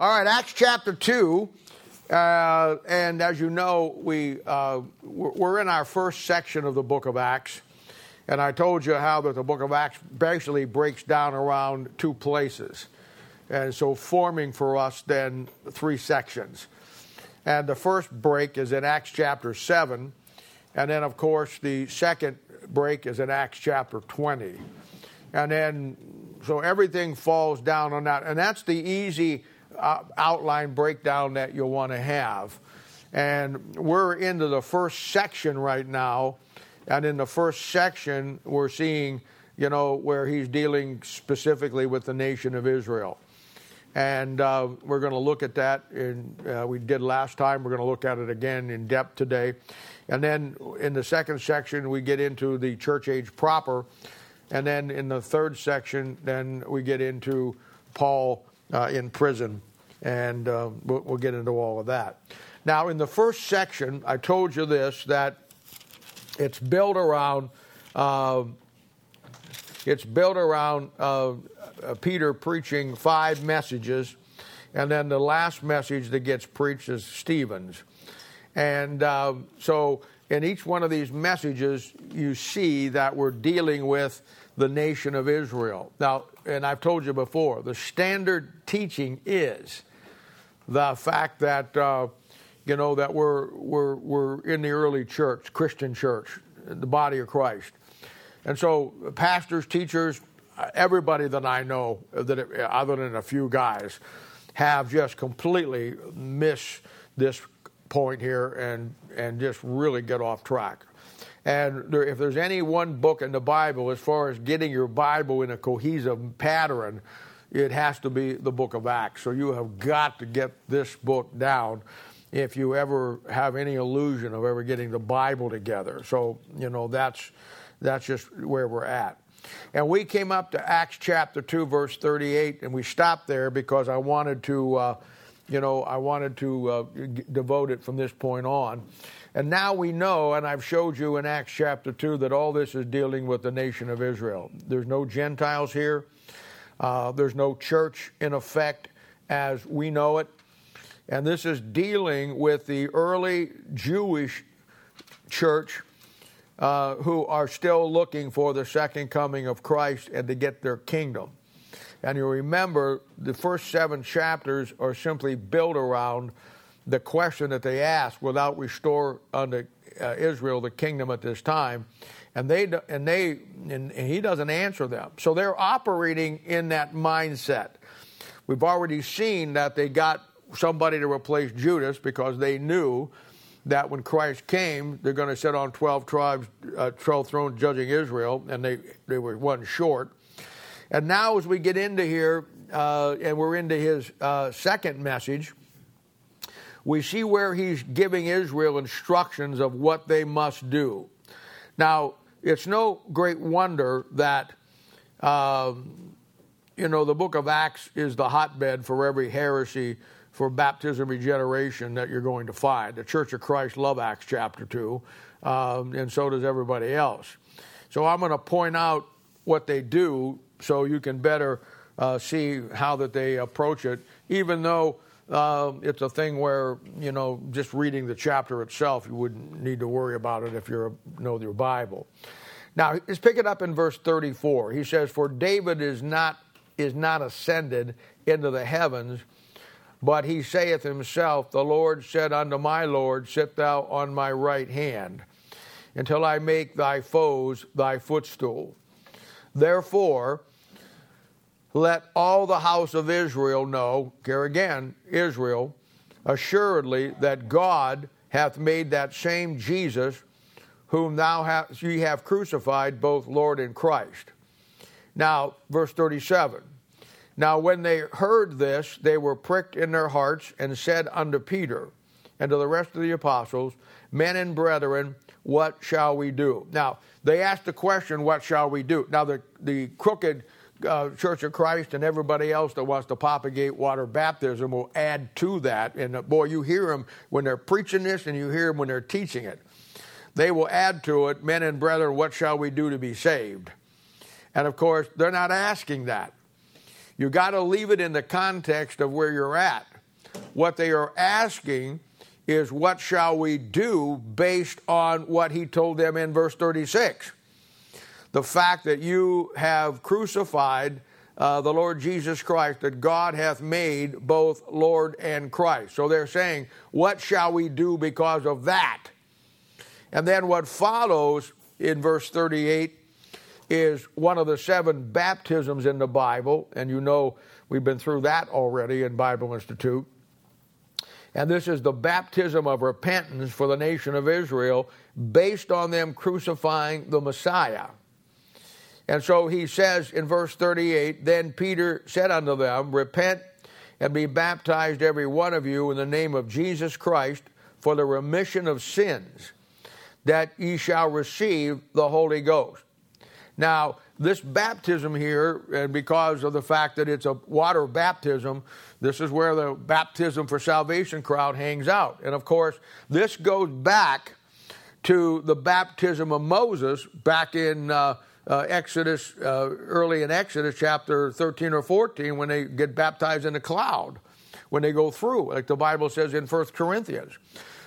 All right, Acts chapter 2. Uh, and as you know, we, uh, we're in our first section of the book of Acts. And I told you how that the book of Acts basically breaks down around two places. And so forming for us then three sections. And the first break is in Acts chapter 7. And then, of course, the second break is in Acts chapter 20. And then, so everything falls down on that. And that's the easy outline breakdown that you'll want to have. And we're into the first section right now. And in the first section, we're seeing, you know, where he's dealing specifically with the nation of Israel. And uh, we're going to look at that. In, uh, we did last time. We're going to look at it again in depth today. And then in the second section, we get into the church age proper. And then in the third section, then we get into Paul uh, in prison and uh, we'll, we'll, get into all of that. Now, in the first section, I told you this that it's built around uh, it's built around uh, Peter preaching five messages, and then the last message that gets preached is Stephen's, and uh, so in each one of these messages, you see that we're dealing with the nation of Israel. Now, and I've told you before, the standard teaching is the fact that uh, you know that we're we're we're in the early church, Christian church, the body of Christ, and so pastors, teachers, everybody that I know that other than a few guys have just completely missed this point here and and just really get off track. And there, if there's any one book in the Bible as far as getting your Bible in a cohesive pattern it has to be the book of Acts. So you have got to get this book down if you ever have any illusion of ever getting the Bible together. So, you know, that's that's just where we're at. And we came up to Acts chapter 2, verse 38, and we stopped there because I wanted to, uh, you know, I wanted to uh, g- devote it from this point on. And now we know, and I've showed you in Acts chapter 2, that all this is dealing with the nation of Israel. There's no Gentiles here. Uh, there's no church in effect as we know it. And this is dealing with the early Jewish church uh, who are still looking for the second coming of Christ and to get their kingdom. And you remember the first seven chapters are simply built around the question that they ask without restore unto uh, Israel the kingdom at this time and they and they and he doesn't answer them. So they're operating in that mindset. We've already seen that they got somebody to replace Judas because they knew that when Christ came, they're going to sit on 12 tribes, uh, 12 thrones judging Israel, and they, they were one short. And now, as we get into here, uh, and we're into his uh, second message, we see where he's giving Israel instructions of what they must do. Now, it's no great wonder that, um, you know, the book of Acts is the hotbed for every heresy for baptism regeneration that you're going to find. The Church of Christ love Acts chapter 2, um, and so does everybody else. So I'm going to point out what they do so you can better uh, see how that they approach it, even though uh, it's a thing where, you know, just reading the chapter itself, you wouldn't need to worry about it if you know your Bible. Now, let's pick it up in verse 34. He says, For David is not, is not ascended into the heavens, but he saith himself, The Lord said unto my Lord, Sit thou on my right hand, until I make thy foes thy footstool. Therefore, let all the house of Israel know, here again, Israel, assuredly that God hath made that same Jesus, whom thou hast, ye have crucified, both Lord and Christ. Now, verse 37. Now, when they heard this, they were pricked in their hearts and said unto Peter and to the rest of the apostles, Men and brethren, what shall we do? Now, they asked the question, What shall we do? Now, the, the crooked uh, Church of Christ and everybody else that wants to propagate water baptism will add to that. And uh, boy, you hear them when they're preaching this and you hear them when they're teaching it. They will add to it, men and brethren, what shall we do to be saved? And of course, they're not asking that. You got to leave it in the context of where you're at. What they are asking is, What shall we do based on what he told them in verse 36? The fact that you have crucified uh, the Lord Jesus Christ, that God hath made both Lord and Christ. So they're saying, What shall we do because of that? And then what follows in verse 38 is one of the seven baptisms in the Bible, and you know we've been through that already in Bible Institute. And this is the baptism of repentance for the nation of Israel based on them crucifying the Messiah. And so he says in verse 38 Then Peter said unto them, Repent and be baptized, every one of you, in the name of Jesus Christ for the remission of sins, that ye shall receive the Holy Ghost. Now, this baptism here, and because of the fact that it's a water baptism, this is where the baptism for salvation crowd hangs out. And of course, this goes back to the baptism of Moses back in uh, uh, Exodus, uh, early in Exodus chapter 13 or 14, when they get baptized in the cloud, when they go through, like the Bible says in 1 Corinthians.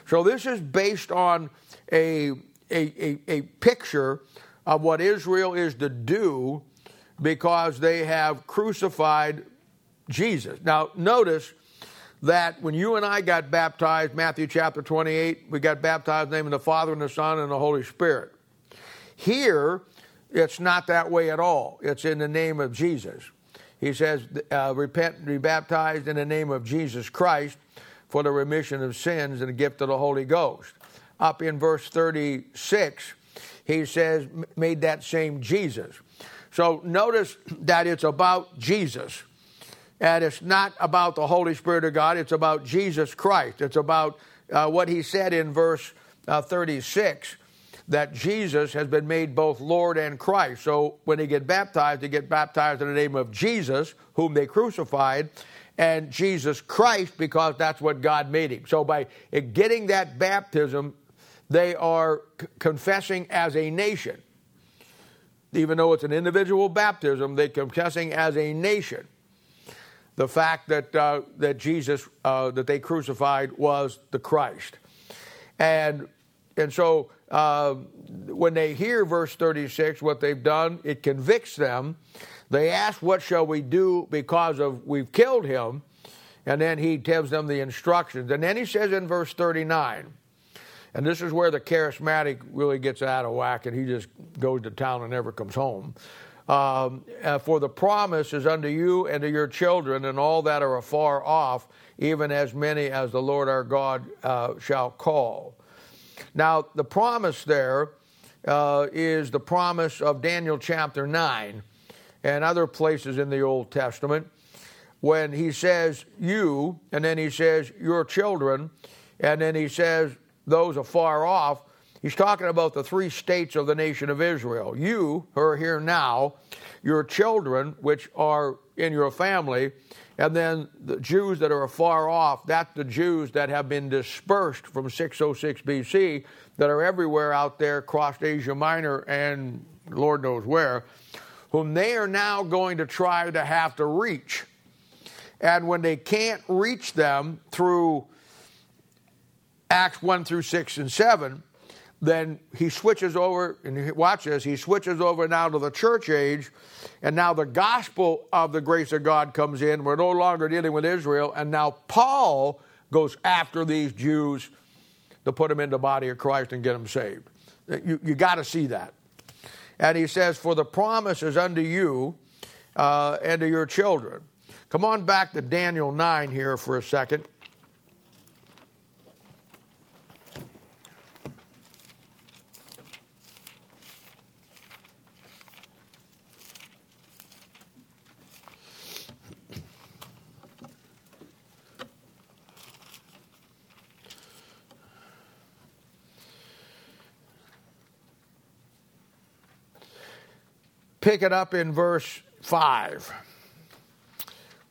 So this is based on a, a, a, a picture of what Israel is to do because they have crucified Jesus. Now, notice that when you and I got baptized, Matthew chapter 28, we got baptized in the name of the Father and the Son and the Holy Spirit. Here, it's not that way at all. It's in the name of Jesus. He says, uh, repent and be baptized in the name of Jesus Christ for the remission of sins and the gift of the Holy Ghost. Up in verse 36, he says, made that same Jesus. So notice that it's about Jesus. And it's not about the Holy Spirit of God, it's about Jesus Christ. It's about uh, what he said in verse uh, 36 that Jesus has been made both Lord and Christ. So when they get baptized, they get baptized in the name of Jesus, whom they crucified, and Jesus Christ, because that's what God made him. So by getting that baptism, they are c- confessing as a nation. Even though it's an individual baptism, they're confessing as a nation the fact that, uh, that Jesus, uh, that they crucified, was the Christ. And, and so uh, when they hear verse 36, what they've done, it convicts them. They ask, What shall we do because of we've killed him? And then he tells them the instructions. And then he says in verse 39, and this is where the charismatic really gets out of whack and he just goes to town and never comes home. Um, uh, for the promise is unto you and to your children and all that are afar off, even as many as the Lord our God uh, shall call. Now, the promise there uh, is the promise of Daniel chapter 9 and other places in the Old Testament when he says you, and then he says your children, and then he says those afar off. He's talking about the three states of the nation of Israel. You who are here now, your children, which are in your family, and then the Jews that are afar off, that's the Jews that have been dispersed from 606 BC, that are everywhere out there, across Asia Minor and Lord knows where, whom they are now going to try to have to reach. And when they can't reach them through Acts 1 through 6 and 7, then he switches over, and watch this, he switches over now to the church age, and now the gospel of the grace of God comes in. We're no longer dealing with Israel, and now Paul goes after these Jews to put them in the body of Christ and get them saved. You, you got to see that. And he says, For the promise is unto you uh, and to your children. Come on back to Daniel 9 here for a second. Pick it up in verse 5.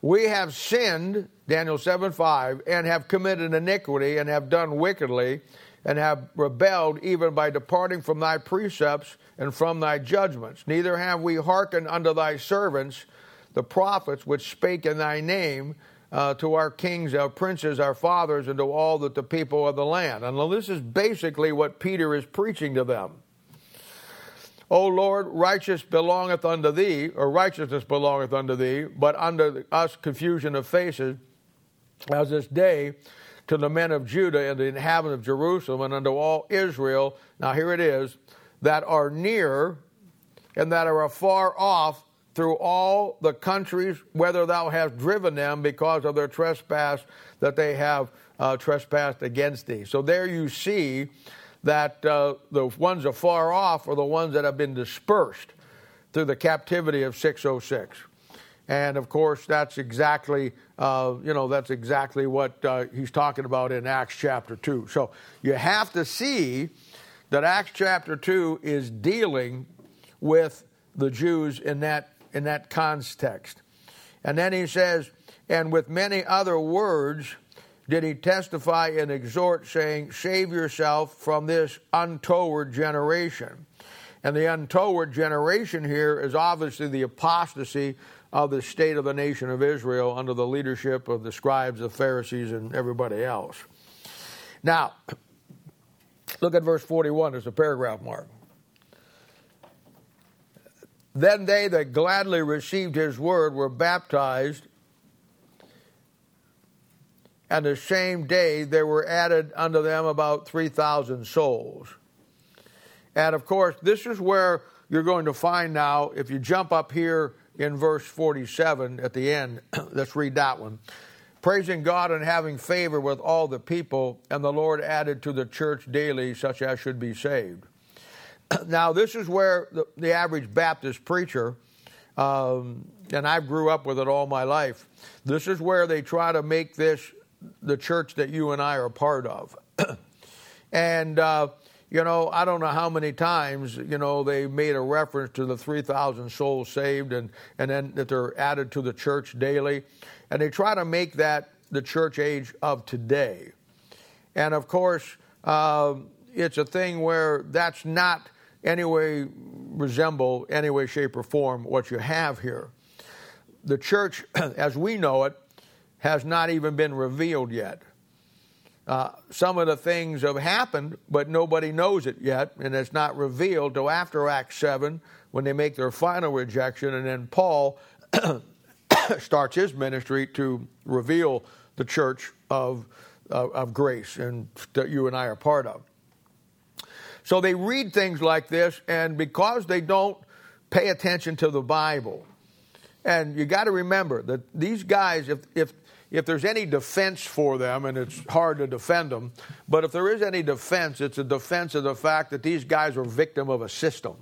We have sinned, Daniel 7 5, and have committed iniquity, and have done wickedly, and have rebelled even by departing from thy precepts and from thy judgments. Neither have we hearkened unto thy servants, the prophets which spake in thy name uh, to our kings, our princes, our fathers, and to all that the people of the land. And this is basically what Peter is preaching to them. O Lord, righteous belongeth unto thee, or righteousness belongeth unto thee, but unto us confusion of faces, as this day to the men of Judah and the inhabitants of Jerusalem, and unto all Israel. Now here it is, that are near and that are afar off through all the countries, whether thou hast driven them because of their trespass that they have uh, trespassed against thee. So there you see that uh, the ones afar off are the ones that have been dispersed through the captivity of 606. And of course, that's exactly, uh, you know, that's exactly what uh, he's talking about in Acts chapter 2. So you have to see that Acts chapter 2 is dealing with the Jews in that, in that context. And then he says, and with many other words did he testify and exhort, saying, Save yourself from this untoward generation. And the untoward generation here is obviously the apostasy of the state of the nation of Israel under the leadership of the scribes, the Pharisees, and everybody else. Now, look at verse 41 as a paragraph mark. Then they that gladly received his word were baptized, and the same day there were added unto them about 3,000 souls. And of course, this is where you're going to find now, if you jump up here in verse 47 at the end, let's read that one. Praising God and having favor with all the people, and the Lord added to the church daily such as should be saved. now, this is where the, the average Baptist preacher, um, and I grew up with it all my life, this is where they try to make this the church that you and I are part of. and, uh, you know, I don't know how many times, you know, they made a reference to the 3,000 souls saved and, and then that they're added to the church daily. And they try to make that the church age of today. And of course, uh, it's a thing where that's not any way resemble, any way, shape, or form what you have here. The church, as we know it, has not even been revealed yet. Uh, some of the things have happened, but nobody knows it yet, and it's not revealed till after Acts 7 when they make their final rejection, and then Paul starts his ministry to reveal the church of, uh, of grace and that you and I are part of. So they read things like this, and because they don't pay attention to the Bible, and you got to remember that these guys, if, if, if there's any defense for them, and it's hard to defend them, but if there is any defense, it's a defense of the fact that these guys are victim of a system.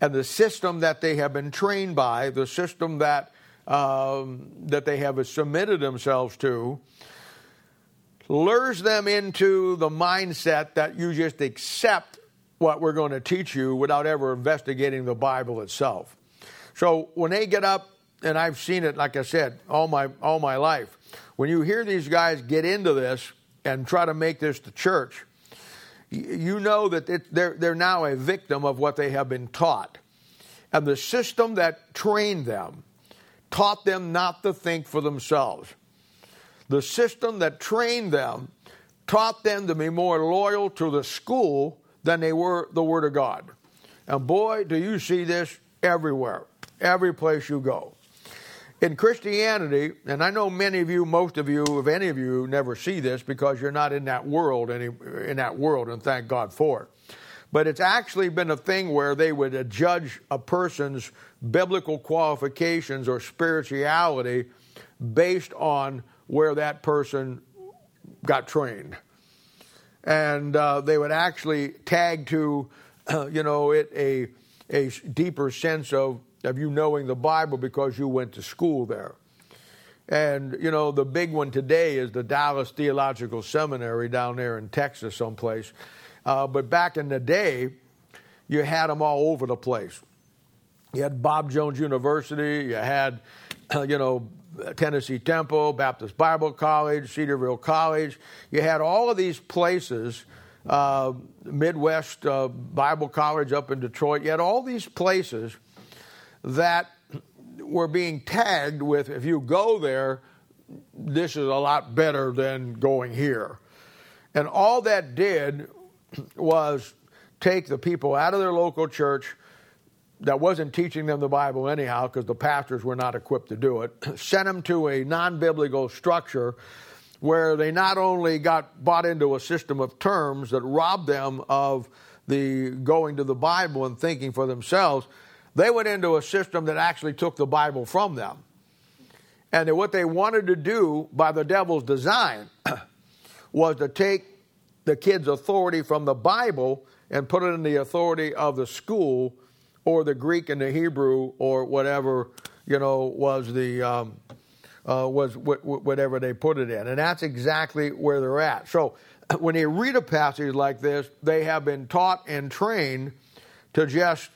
And the system that they have been trained by, the system that, um, that they have submitted themselves to, lures them into the mindset that you just accept what we're going to teach you without ever investigating the Bible itself. So when they get up, and I've seen it, like I said, all my all my life, when you hear these guys get into this and try to make this the church, you know that it, they're they're now a victim of what they have been taught, and the system that trained them taught them not to think for themselves. The system that trained them taught them to be more loyal to the school than they were the Word of God. And boy, do you see this everywhere, every place you go. In Christianity, and I know many of you, most of you, if any of you, never see this because you're not in that world any, in that world, and thank God for it. But it's actually been a thing where they would judge a person's biblical qualifications or spirituality based on where that person got trained. And uh, they would actually tag to, uh, you know, it a, a deeper sense of, of you knowing the Bible because you went to school there. And, you know, the big one today is the Dallas Theological Seminary down there in Texas, someplace. Uh, but back in the day, you had them all over the place. You had Bob Jones University, you had, you know, Tennessee Temple, Baptist Bible College, Cedarville College. You had all of these places, uh, Midwest uh, Bible College up in Detroit. You had all these places that were being tagged with if you go there, this is a lot better than going here. And all that did was take the people out of their local church that wasn't teaching them the Bible anyhow, because the pastors were not equipped to do it, sent them to a non biblical structure where they not only got bought into a system of terms that robbed them of the going to the Bible and thinking for themselves, they went into a system that actually took the Bible from them. And what they wanted to do by the devil's design was to take the kids' authority from the Bible and put it in the authority of the school or the Greek and the Hebrew or whatever you know was the um, uh, was wh- whatever they put it in, and that's exactly where they're at. So when they read a passage like this, they have been taught and trained to just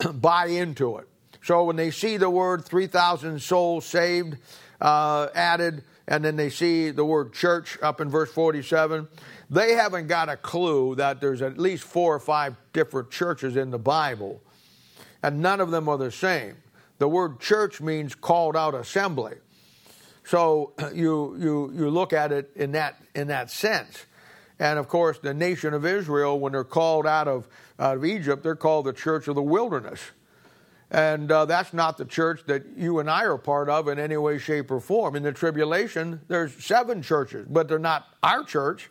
buy into it. So when they see the word 3,000 souls saved uh, added, and then they see the word church up in verse 47, they haven't got a clue that there's at least four or five different churches in the Bible, and none of them are the same. The word church means called out assembly. So you, you, you look at it in that, in that sense. And of course, the nation of Israel, when they're called out of, out of Egypt, they're called the church of the wilderness. And uh, that's not the church that you and I are part of in any way, shape, or form. In the tribulation, there's seven churches, but they're not our church.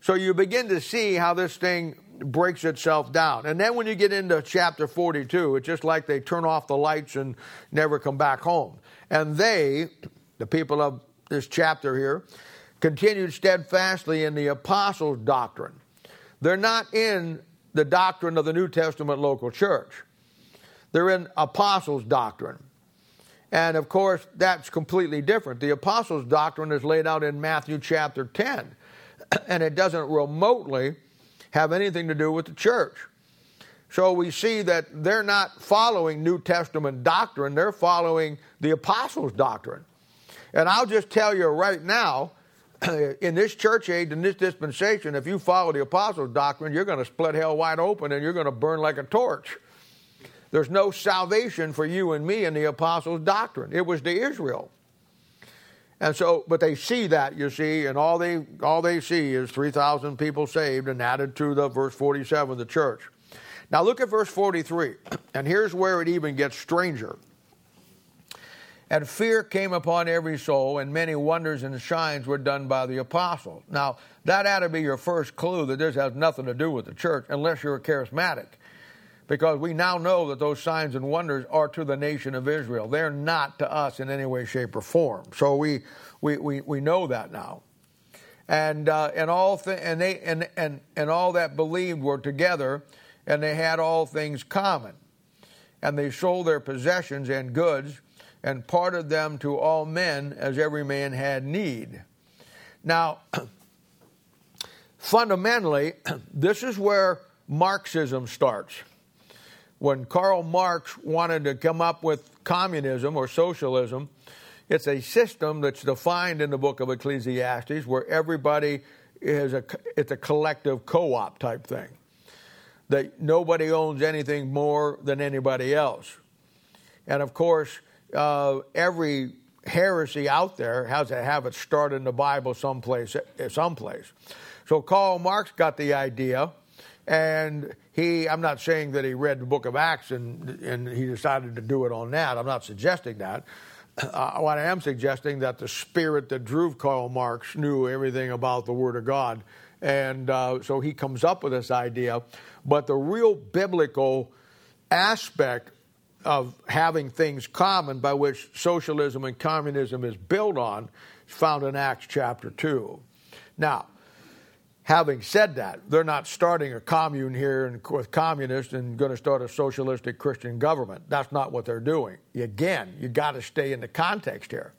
So you begin to see how this thing breaks itself down. And then when you get into chapter 42, it's just like they turn off the lights and never come back home. And they, the people of this chapter here, continued steadfastly in the apostles' doctrine. They're not in the doctrine of the New Testament local church, they're in apostles' doctrine. And of course, that's completely different. The apostles' doctrine is laid out in Matthew chapter 10, and it doesn't remotely have anything to do with the church. So we see that they're not following New Testament doctrine, they're following the apostles' doctrine. And I'll just tell you right now in this church age, in this dispensation, if you follow the apostles' doctrine, you're going to split hell wide open and you're going to burn like a torch. There's no salvation for you and me in the apostles' doctrine. It was to Israel. And so, but they see that, you see, and all they all they see is 3,000 people saved and added to the verse 47 of the church. Now look at verse 43, and here's where it even gets stranger. And fear came upon every soul, and many wonders and signs were done by the apostles. Now, that ought to be your first clue that this has nothing to do with the church, unless you're a charismatic. Because we now know that those signs and wonders are to the nation of Israel. They're not to us in any way, shape, or form. So we, we, we, we know that now. And, uh, and, all th- and, they, and, and, and all that believed were together, and they had all things common. And they sold their possessions and goods and parted them to all men as every man had need. Now, fundamentally, this is where Marxism starts. When Karl Marx wanted to come up with communism or socialism, it's a system that's defined in the book of Ecclesiastes where everybody is a it's a collective co-op type thing. That nobody owns anything more than anybody else. And of course, uh, every heresy out there has to have it start in the Bible someplace. someplace. So Karl Marx got the idea, and he, I'm not saying that he read the book of Acts and, and he decided to do it on that. I'm not suggesting that. Uh, what I am suggesting that the spirit that drove Karl Marx knew everything about the Word of God. And uh, so he comes up with this idea. But the real biblical aspect of having things common by which socialism and communism is built on is found in Acts chapter 2. Now, having said that, they're not starting a commune here with communists and going to start a socialistic Christian government. That's not what they're doing. Again, you got to stay in the context here.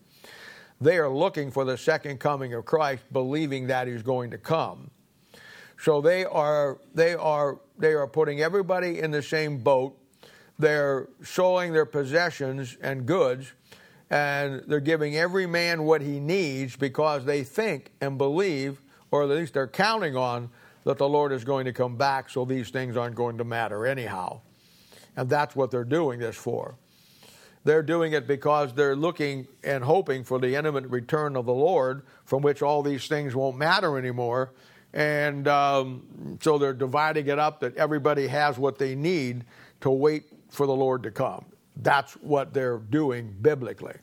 They are looking for the second coming of Christ, believing that he's going to come. So they are they are they are putting everybody in the same boat they're showing their possessions and goods, and they're giving every man what he needs because they think and believe, or at least they're counting on, that the Lord is going to come back, so these things aren't going to matter anyhow. And that's what they're doing this for. They're doing it because they're looking and hoping for the imminent return of the Lord, from which all these things won't matter anymore. And um, so they're dividing it up that everybody has what they need to wait for the Lord to come. That's what they're doing biblically.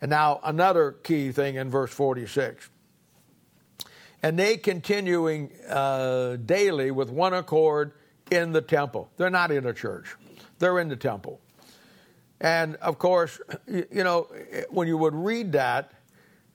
And now, another key thing in verse 46 and they continuing uh, daily with one accord in the temple. They're not in a church, they're in the temple. And of course, you know, when you would read that,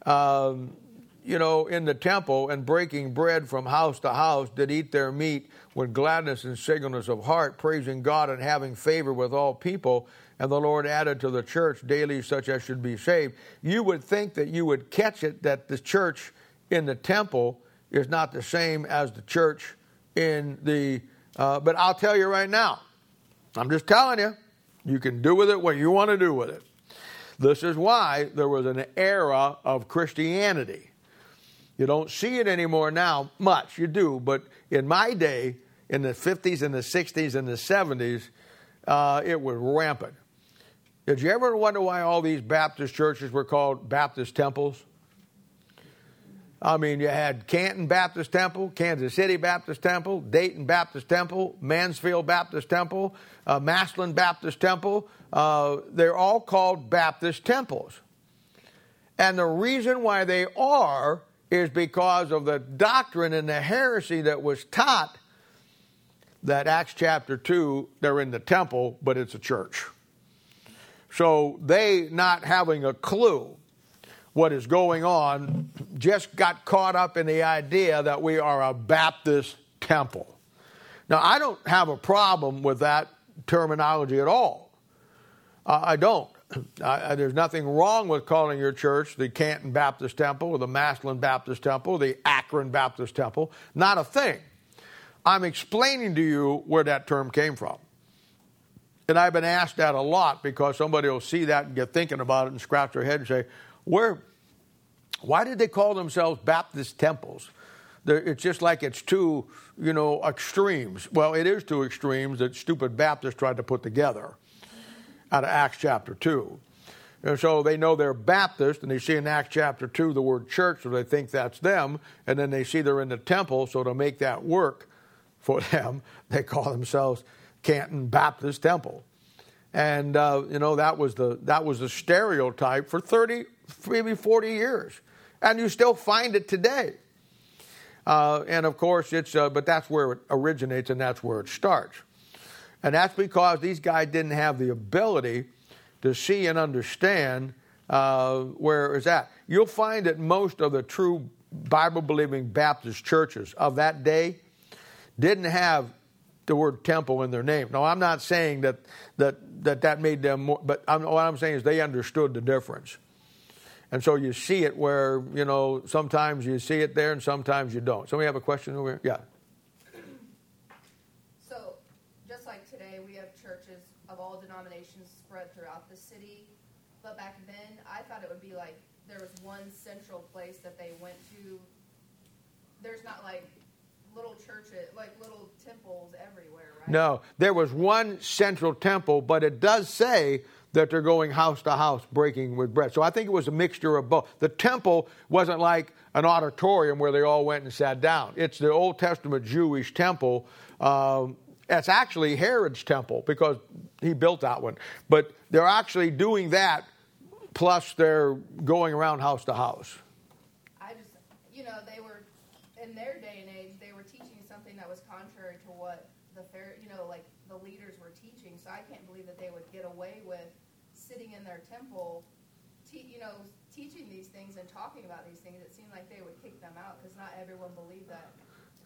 um, you know, in the temple and breaking bread from house to house, did eat their meat with gladness and singleness of heart, praising God and having favor with all people. And the Lord added to the church daily such as should be saved. You would think that you would catch it that the church in the temple is not the same as the church in the. Uh, but I'll tell you right now, I'm just telling you, you can do with it what you want to do with it. This is why there was an era of Christianity. You don't see it anymore now, much, you do, but in my day, in the 50s and the 60s and the 70s, uh, it was rampant. Did you ever wonder why all these Baptist churches were called Baptist temples? I mean, you had Canton Baptist Temple, Kansas City Baptist Temple, Dayton Baptist Temple, Mansfield Baptist Temple, uh, Massillon Baptist Temple. Uh, they're all called Baptist temples. And the reason why they are is because of the doctrine and the heresy that was taught that Acts chapter 2, they're in the temple, but it's a church. So they not having a clue what is going on just got caught up in the idea that we are a Baptist temple. Now, I don't have a problem with that terminology at all. Uh, I don't. I, there's nothing wrong with calling your church the Canton Baptist Temple or the Massillon Baptist Temple, or the Akron Baptist Temple. Not a thing. I'm explaining to you where that term came from. And I've been asked that a lot because somebody will see that and get thinking about it and scratch their head and say, where, why did they call themselves Baptist temples? It's just like it's two, you know, extremes. Well, it is two extremes that stupid Baptists tried to put together out of Acts chapter 2. And so they know they're Baptist, and they see in Acts chapter 2 the word church, so they think that's them. And then they see they're in the temple, so to make that work for them, they call themselves Canton Baptist Temple. And, uh, you know, that was, the, that was the stereotype for 30 maybe 40 years. And you still find it today. Uh, and of course, it's, uh, but that's where it originates and that's where it starts. And that's because these guys didn't have the ability to see and understand uh, where it's at. You'll find that most of the true Bible believing Baptist churches of that day didn't have the word temple in their name. Now, I'm not saying that that, that, that made them more, but I'm, what I'm saying is they understood the difference. And so you see it where, you know, sometimes you see it there and sometimes you don't. Somebody have a question over here? Yeah. So, just like today, we have churches of all denominations spread throughout the city. But back then, I thought it would be like there was one central place that they went to. There's not like little churches, like little temples everywhere, right? No, there was one central temple, but it does say that they're going house to house breaking with bread. So I think it was a mixture of both. The temple wasn't like an auditorium where they all went and sat down. It's the Old Testament Jewish temple. Um, it's actually Herod's temple because he built that one. But they're actually doing that, plus they're going around house to house. I just, you know, they were, in their day and age, they were teaching something that was contrary to what the fair, you know, like the leaders were teaching. So I can't believe that they would get away with sitting in their temple, te- you know, teaching these things and talking about these things, it seemed like they would kick them out because not everyone believed that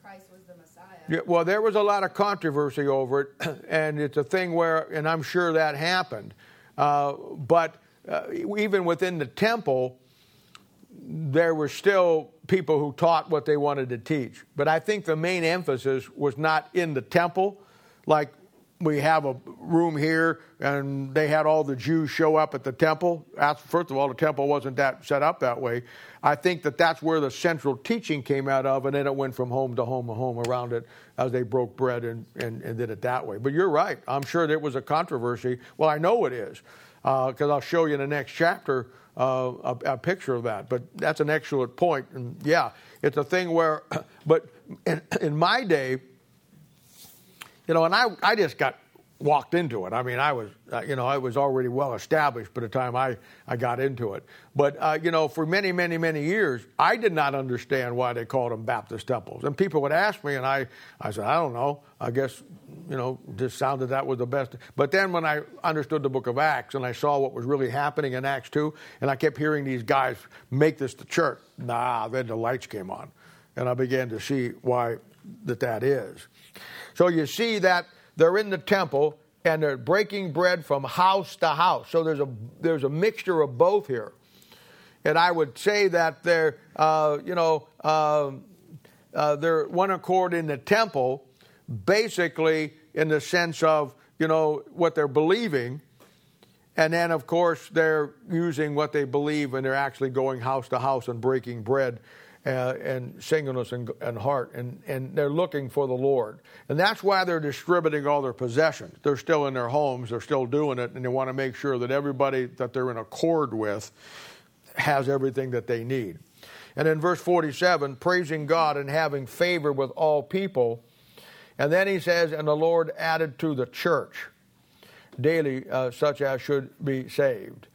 Christ was the Messiah. Yeah, well, there was a lot of controversy over it, and it's a thing where, and I'm sure that happened. Uh, but uh, even within the temple, there were still people who taught what they wanted to teach. But I think the main emphasis was not in the temple, like we have a room here and they had all the Jews show up at the temple. First of all, the temple wasn't that set up that way. I think that that's where the central teaching came out of, and then it went from home to home to home around it as they broke bread and, and, and did it that way. But you're right. I'm sure there was a controversy. Well, I know it is. because uh, I'll show you in the next chapter uh, a, a, picture of that. But that's an excellent point. And yeah, it's a thing where, but in, in my day, you know, and I, I just got walked into it. I mean, I was, uh, you know, I was already well established by the time I, I got into it. But, uh, you know, for many, many, many years, I did not understand why they called them Baptist temples. And people would ask me, and I, I said, I don't know. I guess, you know, just sounded that was the best. But then when I understood the book of Acts and I saw what was really happening in Acts 2, and I kept hearing these guys make this the church, nah, then the lights came on. And I began to see why that that is. So you see that they're in the temple and they're breaking bread from house to house. So there's a there's a mixture of both here. And I would say that they're uh, you know uh, uh, they're one accord in the temple, basically in the sense of you know what they're believing. And then, of course, they're using what they believe and they're actually going house to house and breaking bread uh, and singleness and, and heart, and, and they're looking for the Lord. And that's why they're distributing all their possessions. They're still in their homes, they're still doing it, and they want to make sure that everybody that they're in accord with has everything that they need. And in verse 47, praising God and having favor with all people. And then he says, And the Lord added to the church daily uh, such as should be saved.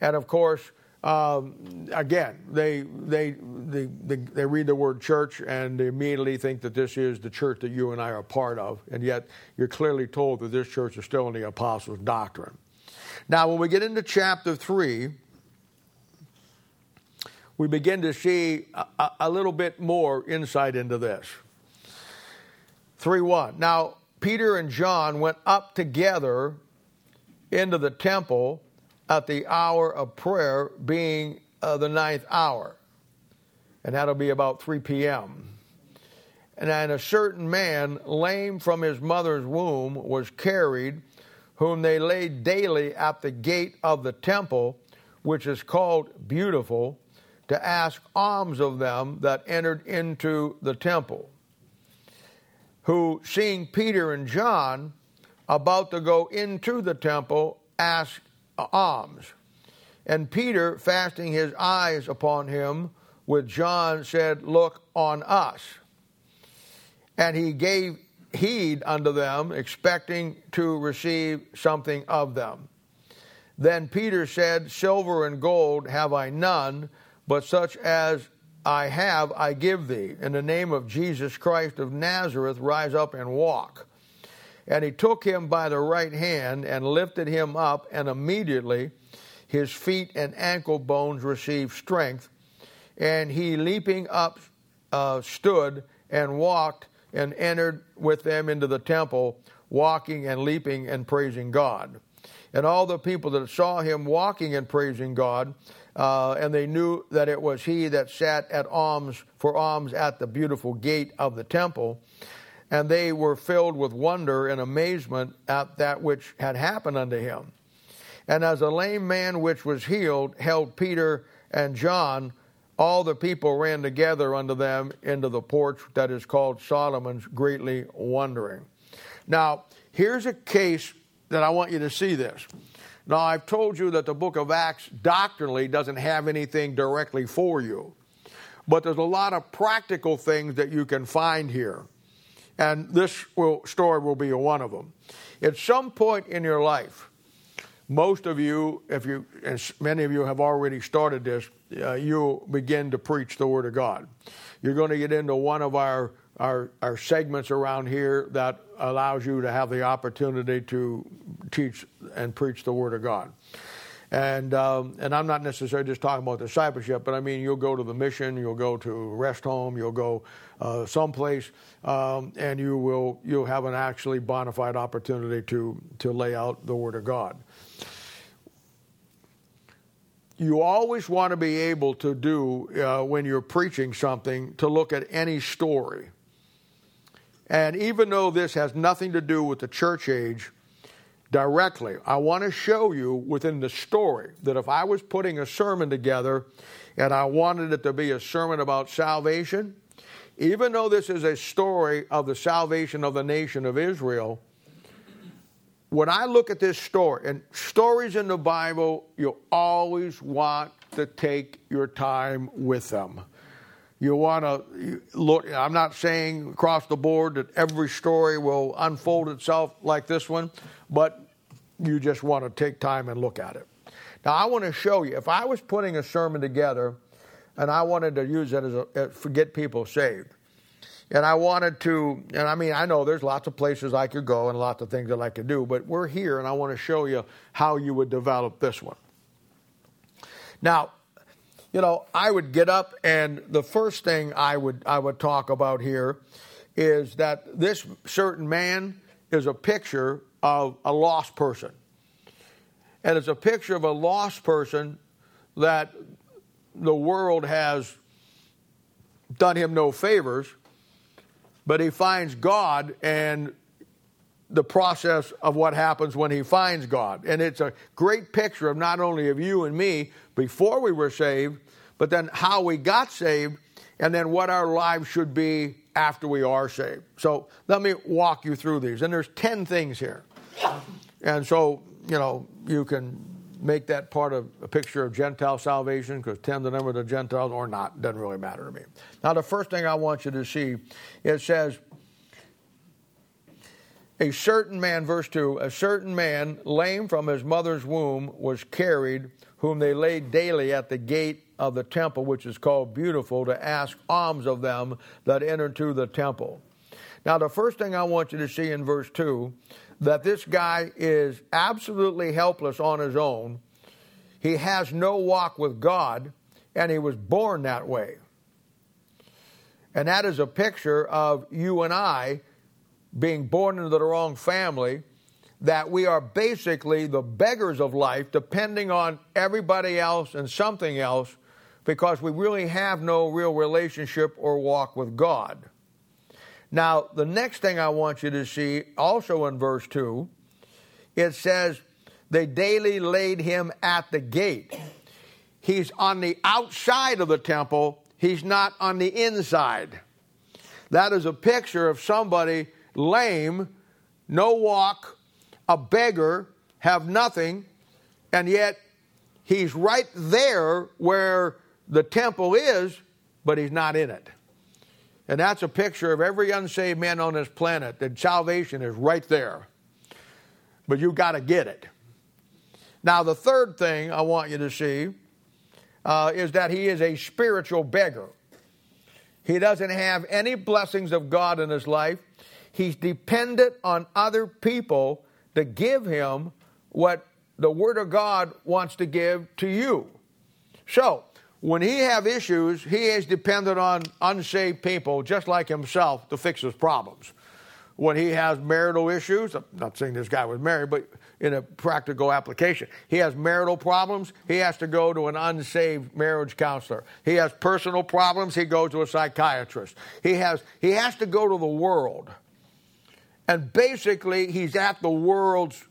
And of course, um, again, they, they, they, they, read the word church and they immediately think that this is the church that you and I are part of, and yet you're clearly told that this church is still in the apostles' doctrine. Now, when we get into chapter 3, we begin to see a, a little bit more insight into this. 3 1. Now, Peter and John went up together into the temple at the hour of prayer being uh, the ninth hour. And that'll be about 3 p.m. And then a certain man, lame from his mother's womb, was carried, whom they laid daily at the gate of the temple, which is called Beautiful, to ask alms of them that entered into the temple. Who, seeing Peter and John about to go into the temple, asked alms. And Peter, fastening his eyes upon him with John, said, Look on us. And he gave heed unto them, expecting to receive something of them. Then Peter said, Silver and gold have I none, but such as I have I give thee. In the name of Jesus Christ of Nazareth, rise up and walk. And he took him by the right hand and lifted him up, and immediately his feet and ankle bones received strength. And he, leaping up, uh, stood and walked and entered with them into the temple, walking and leaping and praising God. And all the people that saw him walking and praising God, uh, and they knew that it was he that sat at alms for alms at the beautiful gate of the temple, and they were filled with wonder and amazement at that which had happened unto him. And as a lame man which was healed held Peter and John, all the people ran together unto them into the porch that is called Solomon's, greatly wondering. Now, here's a case that I want you to see this. Now, I've told you that the book of Acts doctrinally doesn't have anything directly for you, but there's a lot of practical things that you can find here and this will, story will be one of them. At some point in your life, most of you, if you, as many of you have already started this, uh, you'll begin to preach the Word of God. You're going to get into one of our, our, our segments around here that allows you to have the opportunity to teach and preach the Word of God. And, um, and I'm not necessarily just talking about discipleship, but I mean, you'll go to the mission, you'll go to rest home, you'll go uh, someplace, um, and you will, you'll have an actually bona fide opportunity to, to lay out the Word of God. You always want to be able to do, uh, when you're preaching something, to look at any story. And even though this has nothing to do with the church age, directly. I want to show you within the story that if I was putting a sermon together and I wanted it to be a sermon about salvation, even though this is a story of the salvation of the nation of Israel, when I look at this story, and stories in the Bible, you always want to take your time with them. You want to look, I'm not saying across the board that every story will unfold itself like this one, but you just want to take time and look at it. Now, I want to show you, if I was putting a sermon together and I wanted to use it as a, uh, for get people saved, and I wanted to, and I mean, I know there's lots of places I could go and lots of things that I could do, but we're here and I want to show you how you would develop this one. Now, you know, I would get up and the first thing I would I would talk about here is that this certain man is a picture of a lost person. And it's a picture of a lost person that the world has done him no favors but he finds God and the process of what happens when he finds God. And it's a great picture of not only of you and me before we were saved, but then how we got saved, and then what our lives should be after we are saved. So let me walk you through these. And there's 10 things here. And so, you know, you can make that part of a picture of Gentile salvation because 10 the number of the Gentiles or not doesn't really matter to me. Now, the first thing I want you to see it says, a certain man, verse 2, a certain man, lame from his mother's womb, was carried, whom they laid daily at the gate of the temple, which is called Beautiful, to ask alms of them that enter into the temple. Now, the first thing I want you to see in verse 2 that this guy is absolutely helpless on his own. He has no walk with God, and he was born that way. And that is a picture of you and I being born into the wrong family, that we are basically the beggars of life, depending on everybody else and something else, because we really have no real relationship or walk with God. Now, the next thing I want you to see, also in verse 2, it says, They daily laid him at the gate. He's on the outside of the temple, he's not on the inside. That is a picture of somebody lame, no walk, a beggar, have nothing, and yet he's right there where the temple is, but he's not in it. And that's a picture of every unsaved man on this planet that salvation is right there. But you've got to get it. Now, the third thing I want you to see uh, is that he is a spiritual beggar. He doesn't have any blessings of God in his life. He's dependent on other people to give him what the Word of God wants to give to you. So, when he have issues, he is dependent on unsaved people just like himself to fix his problems. When he has marital issues, I'm not saying this guy was married, but in a practical application, he has marital problems, he has to go to an unsaved marriage counselor. He has personal problems, he goes to a psychiatrist. He has he has to go to the world. And basically, he's at the world's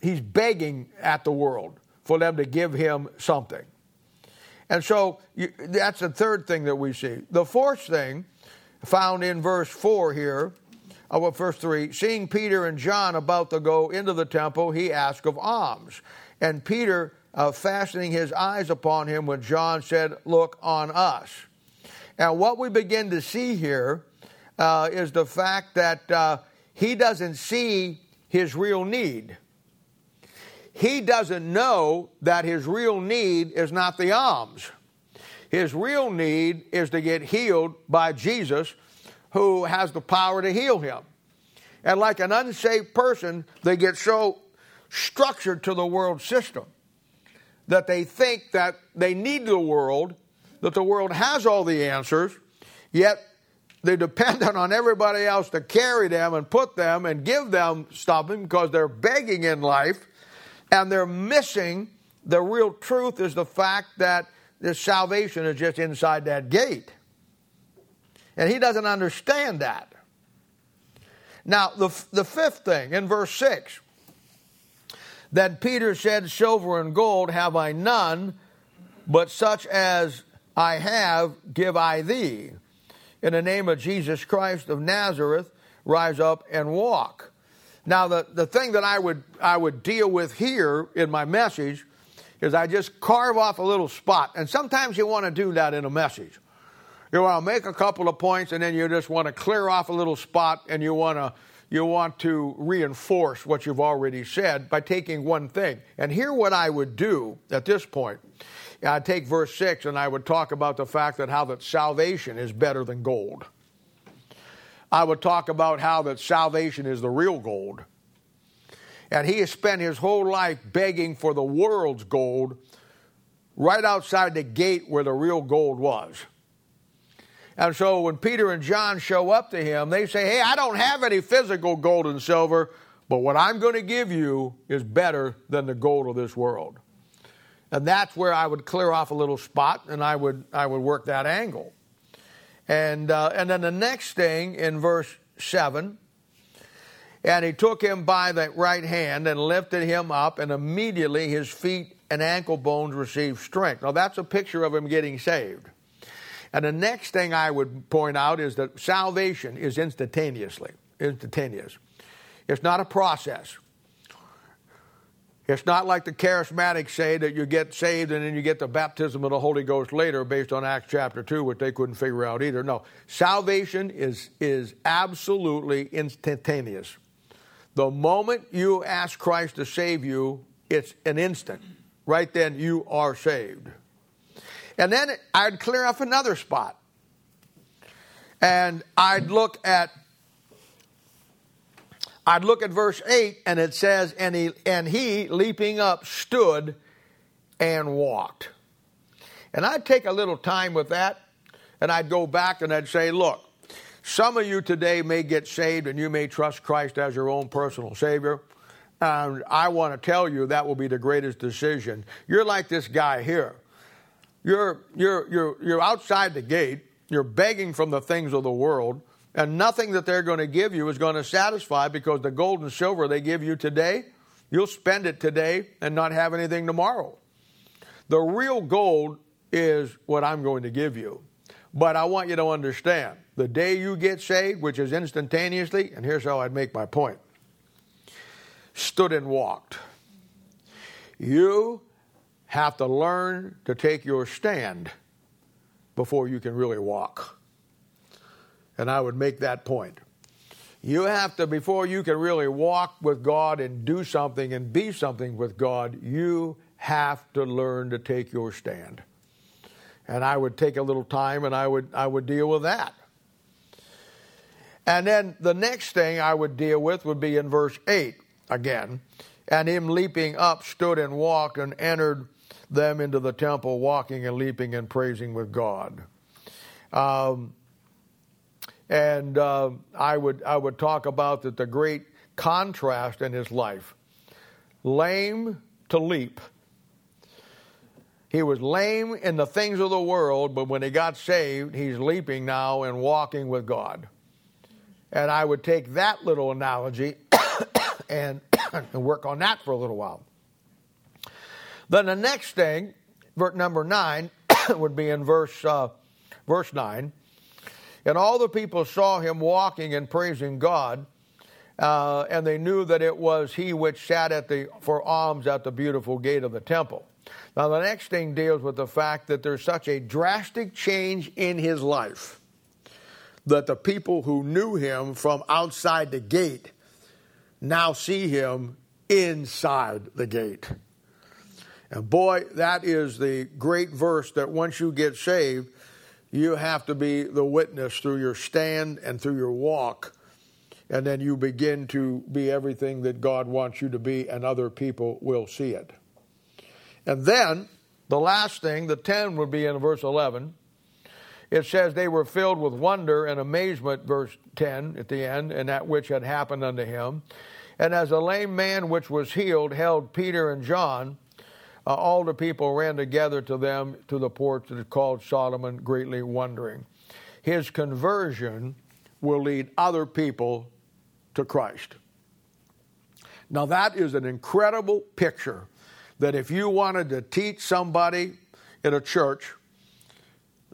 he's begging at the world for them to give him something. And so you, that's the third thing that we see. The fourth thing, found in verse 4 here, uh, well, verse 3 seeing Peter and John about to go into the temple, he asked of alms. And Peter, uh, fastening his eyes upon him, when John said, Look on us. And what we begin to see here uh, is the fact that uh, he doesn't see his real need he doesn't know that his real need is not the alms. His real need is to get healed by Jesus, who has the power to heal him. And like an unsaved person, they get so structured to the world system that they think that they need the world, that the world has all the answers, yet they're dependent on everybody else to carry them and put them and give them something because they're begging in life and they're missing the real truth is the fact that this salvation is just inside that gate. And he doesn't understand that. Now, the, the fifth thing in verse 6 that Peter said, Silver and gold have I none, but such as I have give I thee. In the name of Jesus Christ of Nazareth, rise up and walk. Now, the, the thing that I would, I would deal with here in my message is I just carve off a little spot. And sometimes you want to do that in a message. You want to make a couple of points and then you just want to clear off a little spot and you want to you want to reinforce what you've already said by taking one thing. And here what I would do at this point. I'd take verse 6 and I would talk about the fact that how that salvation is better than gold. I would talk about how that salvation is the real gold. And he has spent his whole life begging for the world's gold right outside the gate where the real gold was. And so when Peter and John show up to him, they say, Hey, I don't have any physical gold and silver, but what I'm going to give you is better than the gold of this world. And that's where I would clear off a little spot and I would, I would work that angle. And, uh, and then the next thing in verse 7 and he took him by the right hand and lifted him up, and immediately his feet and ankle bones received strength. Now, that's a picture of him getting saved. And the next thing I would point out is that salvation is instantaneously, instantaneous. It's not a process. It's not like the charismatics say that you get saved and then you get the baptism of the Holy Ghost later based on Acts chapter 2, which they couldn't figure out either. No, salvation is, is absolutely instantaneous. The moment you ask Christ to save you, it's an instant. Right then, you are saved. And then I'd clear off another spot. And I'd look at I'd look at verse 8 and it says and he and he leaping up stood and walked. And I'd take a little time with that and I'd go back and I'd say, look, some of you today may get saved and you may trust Christ as your own personal Savior. And I want to tell you that will be the greatest decision. You're like this guy here. You're, you're, you're, you're outside the gate, you're begging from the things of the world, and nothing that they're going to give you is going to satisfy because the gold and silver they give you today, you'll spend it today and not have anything tomorrow. The real gold is what I'm going to give you. But I want you to understand the day you get saved, which is instantaneously, and here's how I'd make my point stood and walked. You have to learn to take your stand before you can really walk. And I would make that point. You have to, before you can really walk with God and do something and be something with God, you have to learn to take your stand and I would take a little time and I would I would deal with that. And then the next thing I would deal with would be in verse 8 again. And him leaping up stood and walked and entered them into the temple, walking and leaping and praising with God. Um, and uh, I would I would talk about that the great contrast in his life, lame to leap. He was lame in the things of the world, but when he got saved, he's leaping now and walking with God. And I would take that little analogy and, and work on that for a little while. Then the next thing, verse number nine, would be in verse uh, verse nine. And all the people saw him walking and praising God, uh, and they knew that it was he which sat at the for alms at the beautiful gate of the temple. Now, the next thing deals with the fact that there's such a drastic change in his life that the people who knew him from outside the gate now see him inside the gate. And boy, that is the great verse that once you get saved, you have to be the witness through your stand and through your walk. And then you begin to be everything that God wants you to be, and other people will see it. And then the last thing, the 10 would be in verse 11. It says they were filled with wonder and amazement, verse 10 at the end, and that which had happened unto him. And as a lame man which was healed held Peter and John, uh, all the people ran together to them to the porch that is called Solomon, greatly wondering. His conversion will lead other people to Christ. Now, that is an incredible picture that if you wanted to teach somebody in a church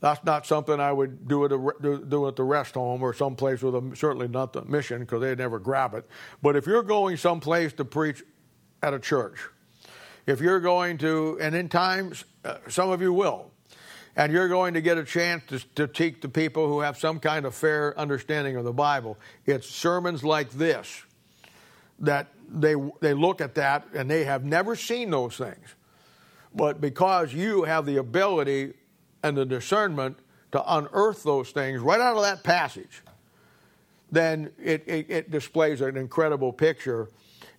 That's not something I would do at, a, do, do at the rest home or someplace with a, certainly not the mission because they'd never grab it. But if you're going someplace to preach at a church, if you're going to, and in times, uh, some of you will, and you're going to get a chance to, to teach the people who have some kind of fair understanding of the Bible, it's sermons like this that they, they look at that and they have never seen those things. But because you have the ability and the discernment to unearth those things right out of that passage, then it, it, it, displays an incredible picture,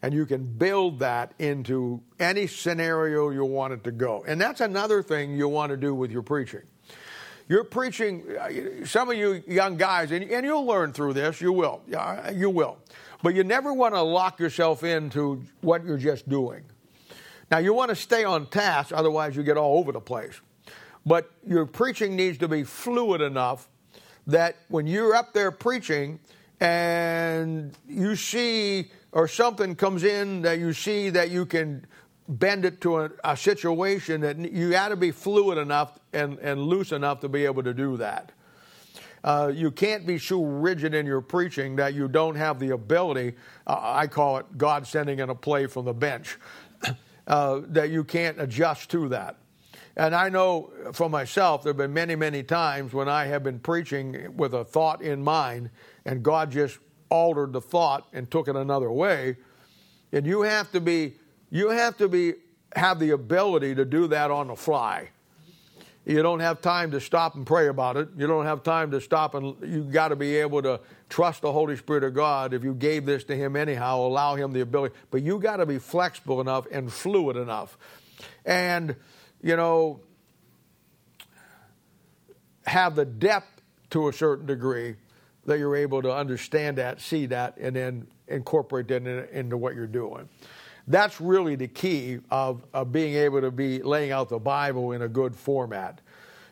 and you can build that into any scenario you want it to go. And that's another thing you want to do with your preaching. You're preaching, uh, some of you young guys, and, and you'll learn through this, you will, you will. But you never want to lock yourself into what you're just doing. Now, you want to stay on task, otherwise, you get all over the place. But your preaching needs to be fluid enough that when you're up there preaching and you see, or something comes in that you see that you can bend it to a, a situation that you got to be fluid enough and, and loose enough to be able to do that. Uh, you can't be so rigid in your preaching that you don't have the ability. Uh, I call it God sending in a play from the bench. Uh, that you can't adjust to that. And I know for myself, there have been many, many times when I have been preaching with a thought in mind, and God just altered the thought and took it another way. And you have to be, you have to be, have the ability to do that on the fly. You don't have time to stop and pray about it. You don't have time to stop and you got to be able to trust the Holy Spirit of God. If you gave this to Him anyhow, allow Him the ability. But you got to be flexible enough and fluid enough. And, you know, have the depth to a certain degree that you're able to understand that, see that, and then incorporate that into what you're doing. That's really the key of, of being able to be laying out the Bible in a good format.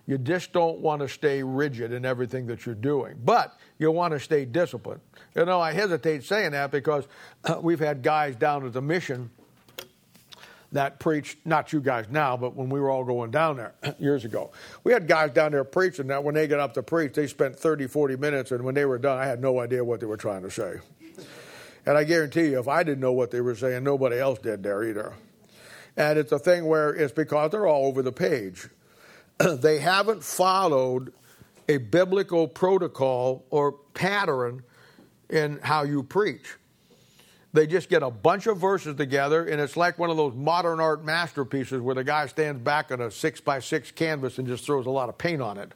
You just don't want to stay rigid in everything that you're doing, but you want to stay disciplined. You know, I hesitate saying that because uh, we've had guys down at the mission that preached, not you guys now, but when we were all going down there years ago. We had guys down there preaching that when they got up to preach, they spent 30, 40 minutes, and when they were done, I had no idea what they were trying to say. And I guarantee you, if I didn't know what they were saying, nobody else did there either. And it's a thing where it's because they're all over the page. they haven't followed a biblical protocol or pattern in how you preach. They just get a bunch of verses together, and it's like one of those modern art masterpieces where the guy stands back on a six by six canvas and just throws a lot of paint on it.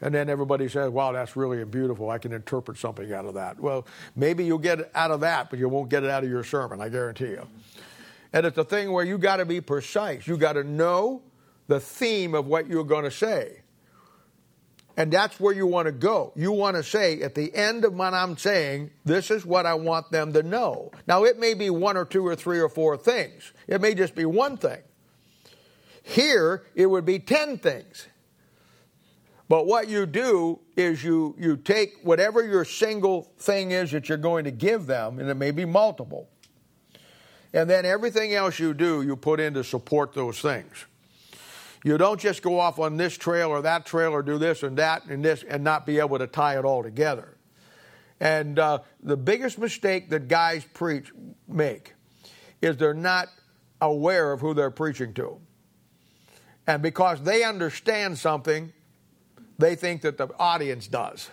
And then everybody says, wow, that's really beautiful. I can interpret something out of that. Well, maybe you'll get it out of that, but you won't get it out of your sermon, I guarantee you. And it's a thing where you got to be precise. You got to know the theme of what you're going to say. And that's where you want to go. You want to say, at the end of what I'm saying, this is what I want them to know. Now, it may be one or two or three or four things, it may just be one thing. Here, it would be 10 things. But what you do is you, you take whatever your single thing is that you're going to give them, and it may be multiple, and then everything else you do, you put in to support those things. You don't just go off on this trail or that trail or do this and that and this and not be able to tie it all together. And uh, the biggest mistake that guys preach make is they're not aware of who they're preaching to. And because they understand something, they think that the audience does.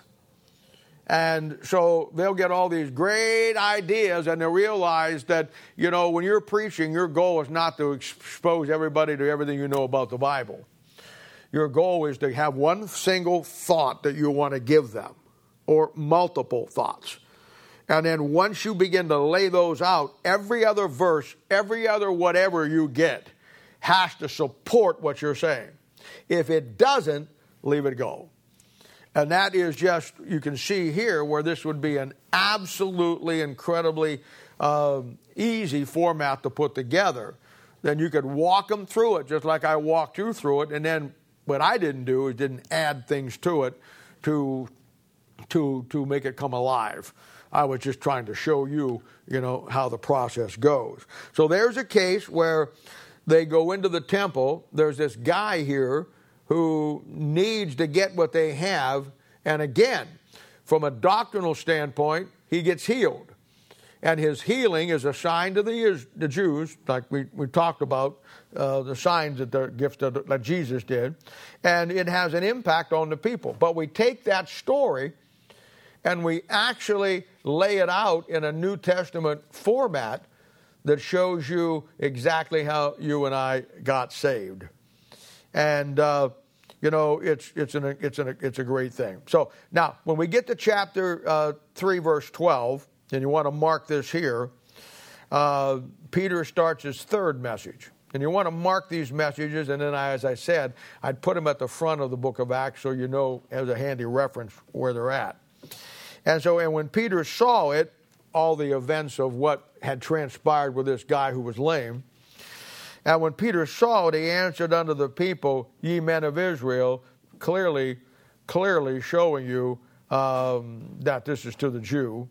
And so they'll get all these great ideas and they'll realize that, you know, when you're preaching, your goal is not to expose everybody to everything you know about the Bible. Your goal is to have one single thought that you want to give them or multiple thoughts. And then once you begin to lay those out, every other verse, every other whatever you get has to support what you're saying. If it doesn't, leave it go. And that is just, you can see here where this would be an absolutely incredibly um, easy format to put together. Then you could walk them through it just like I walked you through it. And then what I didn't do is didn't add things to it to, to, to make it come alive. I was just trying to show you, you know, how the process goes. So there's a case where they go into the temple. There's this guy here who needs to get what they have. And again, from a doctrinal standpoint, he gets healed. And his healing is a sign to the, the Jews, like we, we talked about, uh, the signs that the gifts that, that Jesus did. And it has an impact on the people. But we take that story and we actually lay it out in a New Testament format that shows you exactly how you and I got saved. And, uh, you know, it's, it's, an, it's, an, it's a great thing. So now, when we get to chapter uh, 3, verse 12, and you want to mark this here, uh, Peter starts his third message. And you want to mark these messages, and then, I, as I said, I'd put them at the front of the book of Acts so you know as a handy reference where they're at. And so, and when Peter saw it, all the events of what had transpired with this guy who was lame, and when Peter saw it, he answered unto the people, Ye men of Israel, clearly, clearly showing you um, that this is to the Jew.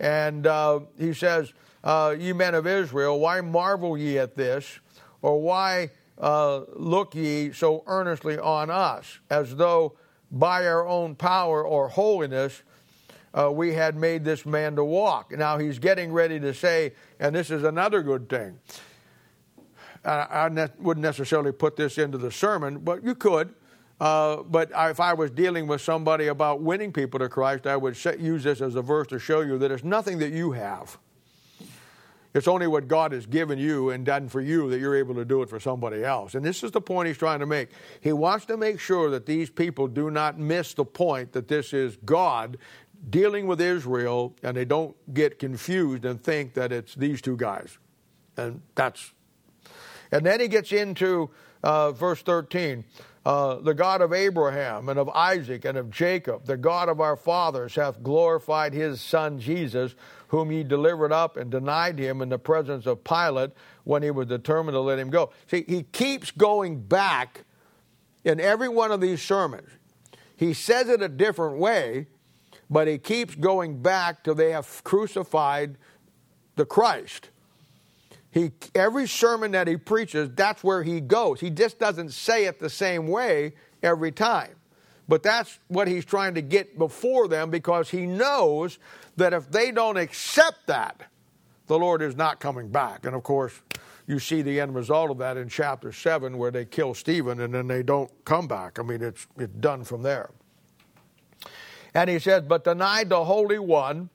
And uh, he says, uh, Ye men of Israel, why marvel ye at this? Or why uh, look ye so earnestly on us, as though by our own power or holiness uh, we had made this man to walk. Now he's getting ready to say, and this is another good thing. I, ne- wouldn't necessarily put this into the sermon, but you could. Uh, but if I was dealing with somebody about winning people to Christ, I would use this as a verse to show you that it's nothing that you have. It's only what God has given you and done for you that you're able to do it for somebody else. And this is the point he's trying to make. He wants to make sure that these people do not miss the point that this is God dealing with Israel and they don't get confused and think that it's these two guys. And that's. And then he gets into uh, verse 13. Uh, the God of Abraham and of Isaac and of Jacob, the God of our fathers, hath glorified his Son Jesus, whom ye delivered up and denied him in the presence of Pilate when he was determined to let him go. See, he keeps going back in every one of these sermons. He says it a different way, but he keeps going back till they have crucified the Christ. He, every sermon that he preaches, that's where he goes. He just doesn't say it the same way every time. But that's what he's trying to get before them because he knows that if they don't accept that, the Lord is not coming back. And of course, you see the end result of that in chapter 7 where they kill Stephen and then they don't come back. I mean, it's, it's done from there. And he says, But denied the Holy One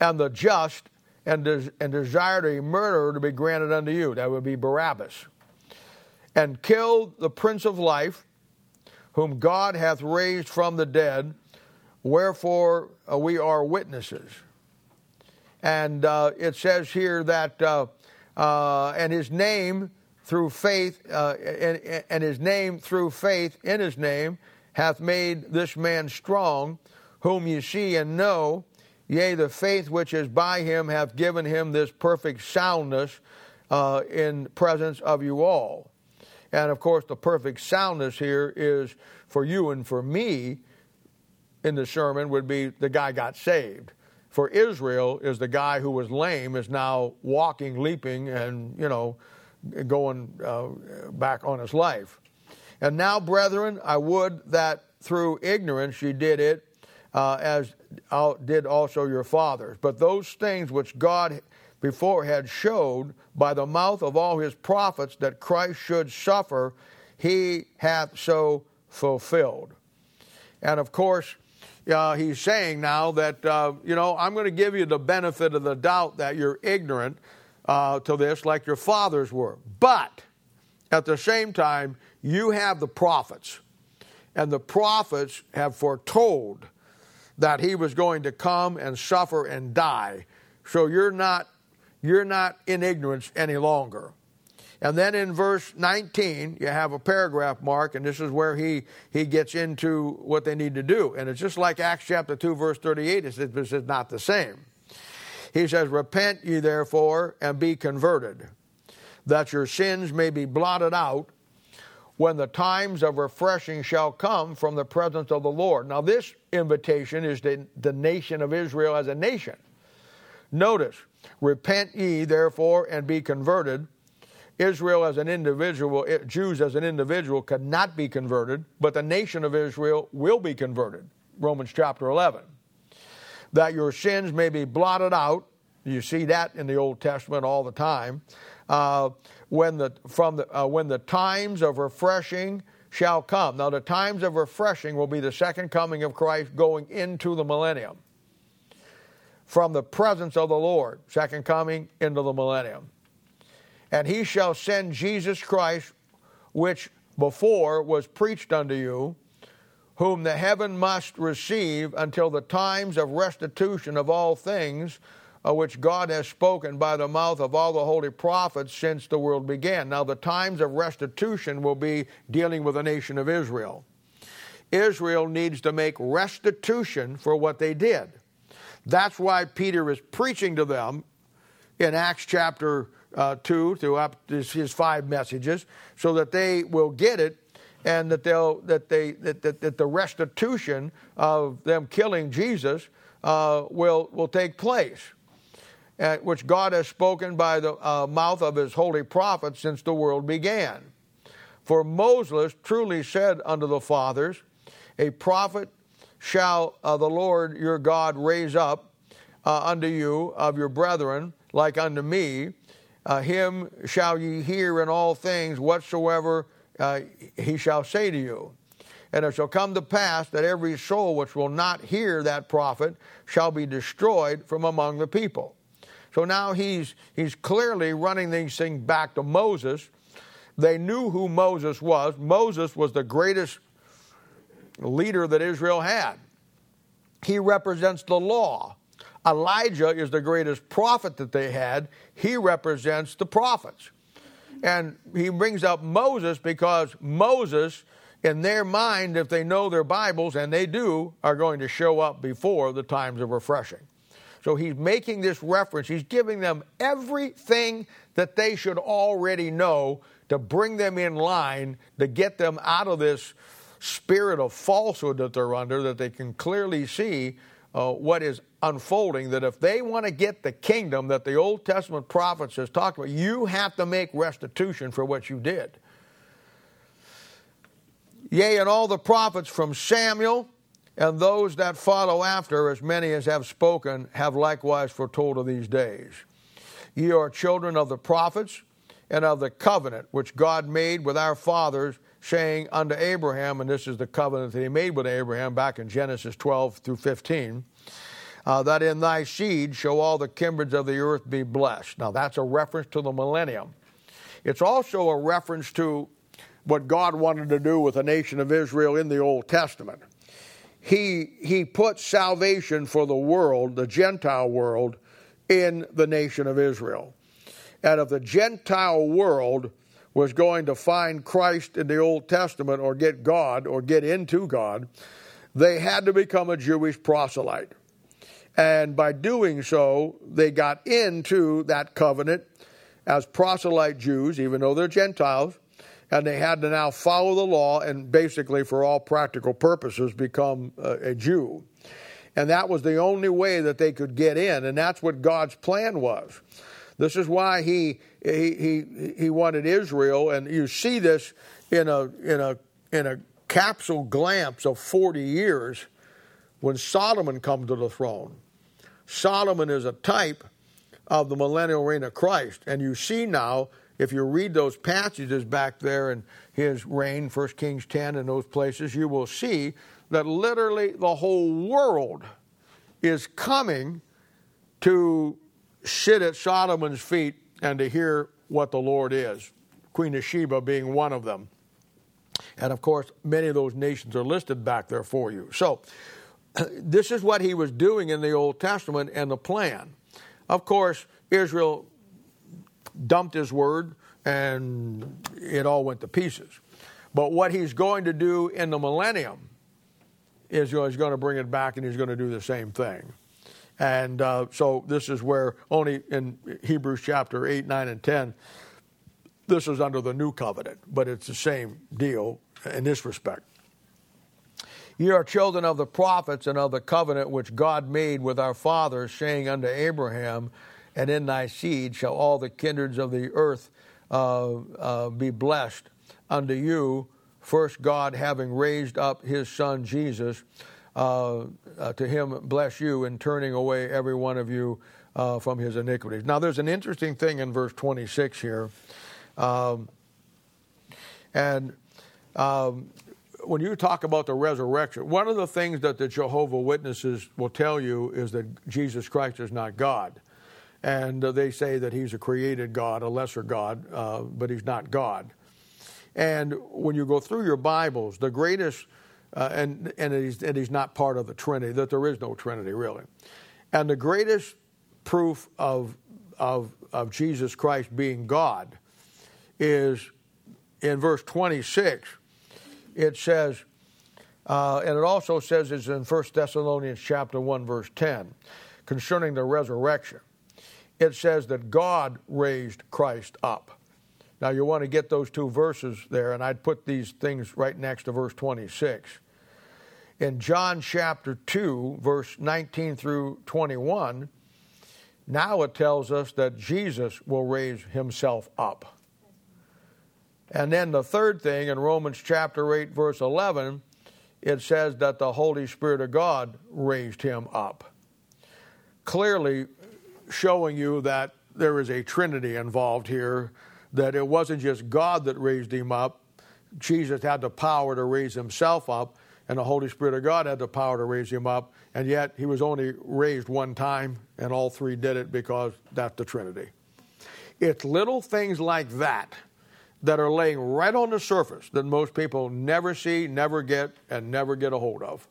and the just and, des- and desired a murderer to be granted unto you. That would be Barabbas. And killed the Prince of Life, whom God hath raised from the dead, wherefore uh, we are witnesses. And uh, it says here that, uh, uh and his name through faith, uh, and, and his name through faith in his name hath made this man strong whom ye see and know, yea, the faith which is by him hath given him this perfect soundness uh, in presence of you all. And of course, the perfect soundness here is for you and for me in the sermon would be the guy got saved. For Israel is the guy who was lame is now walking, leaping, and you know, going uh, back on his life. And now, brethren, I would that through ignorance ye did it, uh, as did also your fathers. But those things which God before had showed by the mouth of all his prophets that Christ should suffer, he hath so fulfilled. And of course, uh, he's saying now that, uh, you know, I'm going to give you the benefit of the doubt that you're ignorant uh, to this like your fathers were. But at the same time, you have the prophets, and the prophets have foretold that he was going to come and suffer and die. So you're not you're not in ignorance any longer. And then in verse 19, you have a paragraph mark, and this is where he, he gets into what they need to do. And it's just like Acts chapter 2, verse 38, it's, it's not the same. He says, Repent ye therefore and be converted, that your sins may be blotted out when the times of refreshing shall come from the presence of the Lord. Now, this invitation is the, the nation of Israel as a nation. Notice, repent ye therefore and be converted, Israel as an individual, eh, Jews as an individual could not be converted, but the nation of Israel will be converted. Romans chapter 11. That your sins may be blotted out. You see that in the Old Testament all the time. Uh, when the from the uh, when the times of refreshing shall come. Now the times of refreshing will be the second coming of Christ going into the millennium. From the presence of the Lord, second coming into the millennium. And he shall send Jesus Christ, which before was preached unto you, whom the heaven must receive until the times of restitution of all things uh, which God has spoken by the mouth of all the holy prophets since the world began. Now, the times of restitution will be dealing with the nation of Israel. Israel needs to make restitution for what they did. That's why Peter is preaching to them in Acts chapter uh, 2 throughout his, his five messages so that they will get it and that they'll that they that, that, that the restitution of them killing Jesus uh, will will take place which God has spoken by the uh, mouth of his holy prophets since the world began. For Moses truly said unto the fathers, A prophet shall uh, the Lord your God raise up uh, unto you of your brethren, like unto me. Uh, him shall ye hear in all things whatsoever uh, he shall say to you. And it shall come to pass that every soul which will not hear that prophet shall be destroyed from among the people. So now he's, he's clearly running these things back to Moses. They knew who Moses was. Moses was the greatest leader that Israel had. He represents the law. Elijah is the greatest prophet that they had. He represents the prophets. And he brings up Moses because Moses, in their mind, if they know their Bibles, and they do, are going to show up before the times of refreshing. So he's making this reference. He's giving them everything that they should already know to bring them in line, to get them out of this spirit of falsehood that they're under, that they can clearly see uh, what is unfolding. That if they want to get the kingdom that the Old Testament prophets has talked about, you have to make restitution for what you did. Yea, and all the prophets from Samuel and those that follow after, as many as have spoken, have likewise foretold of these days. Ye are children of the prophets and of the covenant which God made with our fathers, saying unto Abraham, and this is the covenant that he made with Abraham back in Genesis 12 through 15, uh, that in thy seed shall all the kindreds of the earth be blessed. Now that's a reference to the millennium. It's also a reference to what God wanted to do with the nation of Israel in the Old Testament he, he put salvation for the world, the Gentile world, in the nation of Israel. And if the Gentile world was going to find Christ in the Old Testament or get God or get into God, they had to become a Jewish proselyte. And by doing so, they got into that covenant as proselyte Jews, even though they're Gentiles, and they had to now follow the law and basically, for all practical purposes, become a, a Jew. And that was the only way that they could get in, and that's what God's plan was. This is why he, he, he, he wanted Israel, and you see this in a, in a, in a capsule glance of 40 years when Solomon comes to the throne. Solomon is a type of the millennial reign of Christ. And you see now if you read those passages back there in his reign, 1 Kings 10 and those places, you will see that literally the whole world is coming to sit at Solomon's feet and to hear what the Lord is, Queen of Sheba being one of them. And of course, many of those nations are listed back there for you. So, this is what he was doing in the Old Testament and the plan. Of course, Israel dumped his word, and it all went to pieces. But what he's going to do in the millennium is he's going to bring it back and he's going to do the same thing. And uh, so this is where only in Hebrews chapter 8, 9, and 10, this is under the new covenant, but it's the same deal in this respect. Ye are children of the prophets and of the covenant which God made with our fathers, saying unto Abraham, and in thy seed shall all the kindreds of the earth uh, uh, be blessed unto you. First, God having raised up his son Jesus, uh, uh, to him bless you in turning away every one of you uh, from his iniquities. Now, there's an interesting thing in verse 26 here. Um, and um, when you talk about the resurrection, one of the things that the Jehovah Witnesses will tell you is that Jesus Christ is not God. And uh, they say that he's a created God, a lesser God, uh, but he's not God. And when you go through your Bibles, the greatest, uh, and, and, he's, and he's not part of the Trinity, that there is no Trinity really. And the greatest proof of, of, of Jesus Christ being God is in verse 26 it says, uh, and it also says it's in 1 Thessalonians chapter 1, verse 10, concerning the resurrection. It says that God raised Christ up. Now you want to get those two verses there, and I'd put these things right next to verse 26. In John chapter 2, verse 19 through 21, now it tells us that Jesus will raise himself up. And then the third thing in Romans chapter 8, verse 11, it says that the Holy Spirit of God raised him up. Clearly showing you that there is a Trinity involved here, that it wasn't just God that raised him up. Jesus had the power to raise himself up, and the Holy Spirit of God had the power to raise him up, and yet he was only raised one time, and all three did it because that's the Trinity. It's little things like that that are laying right on the surface that most people never see, never get, and never get a hold of.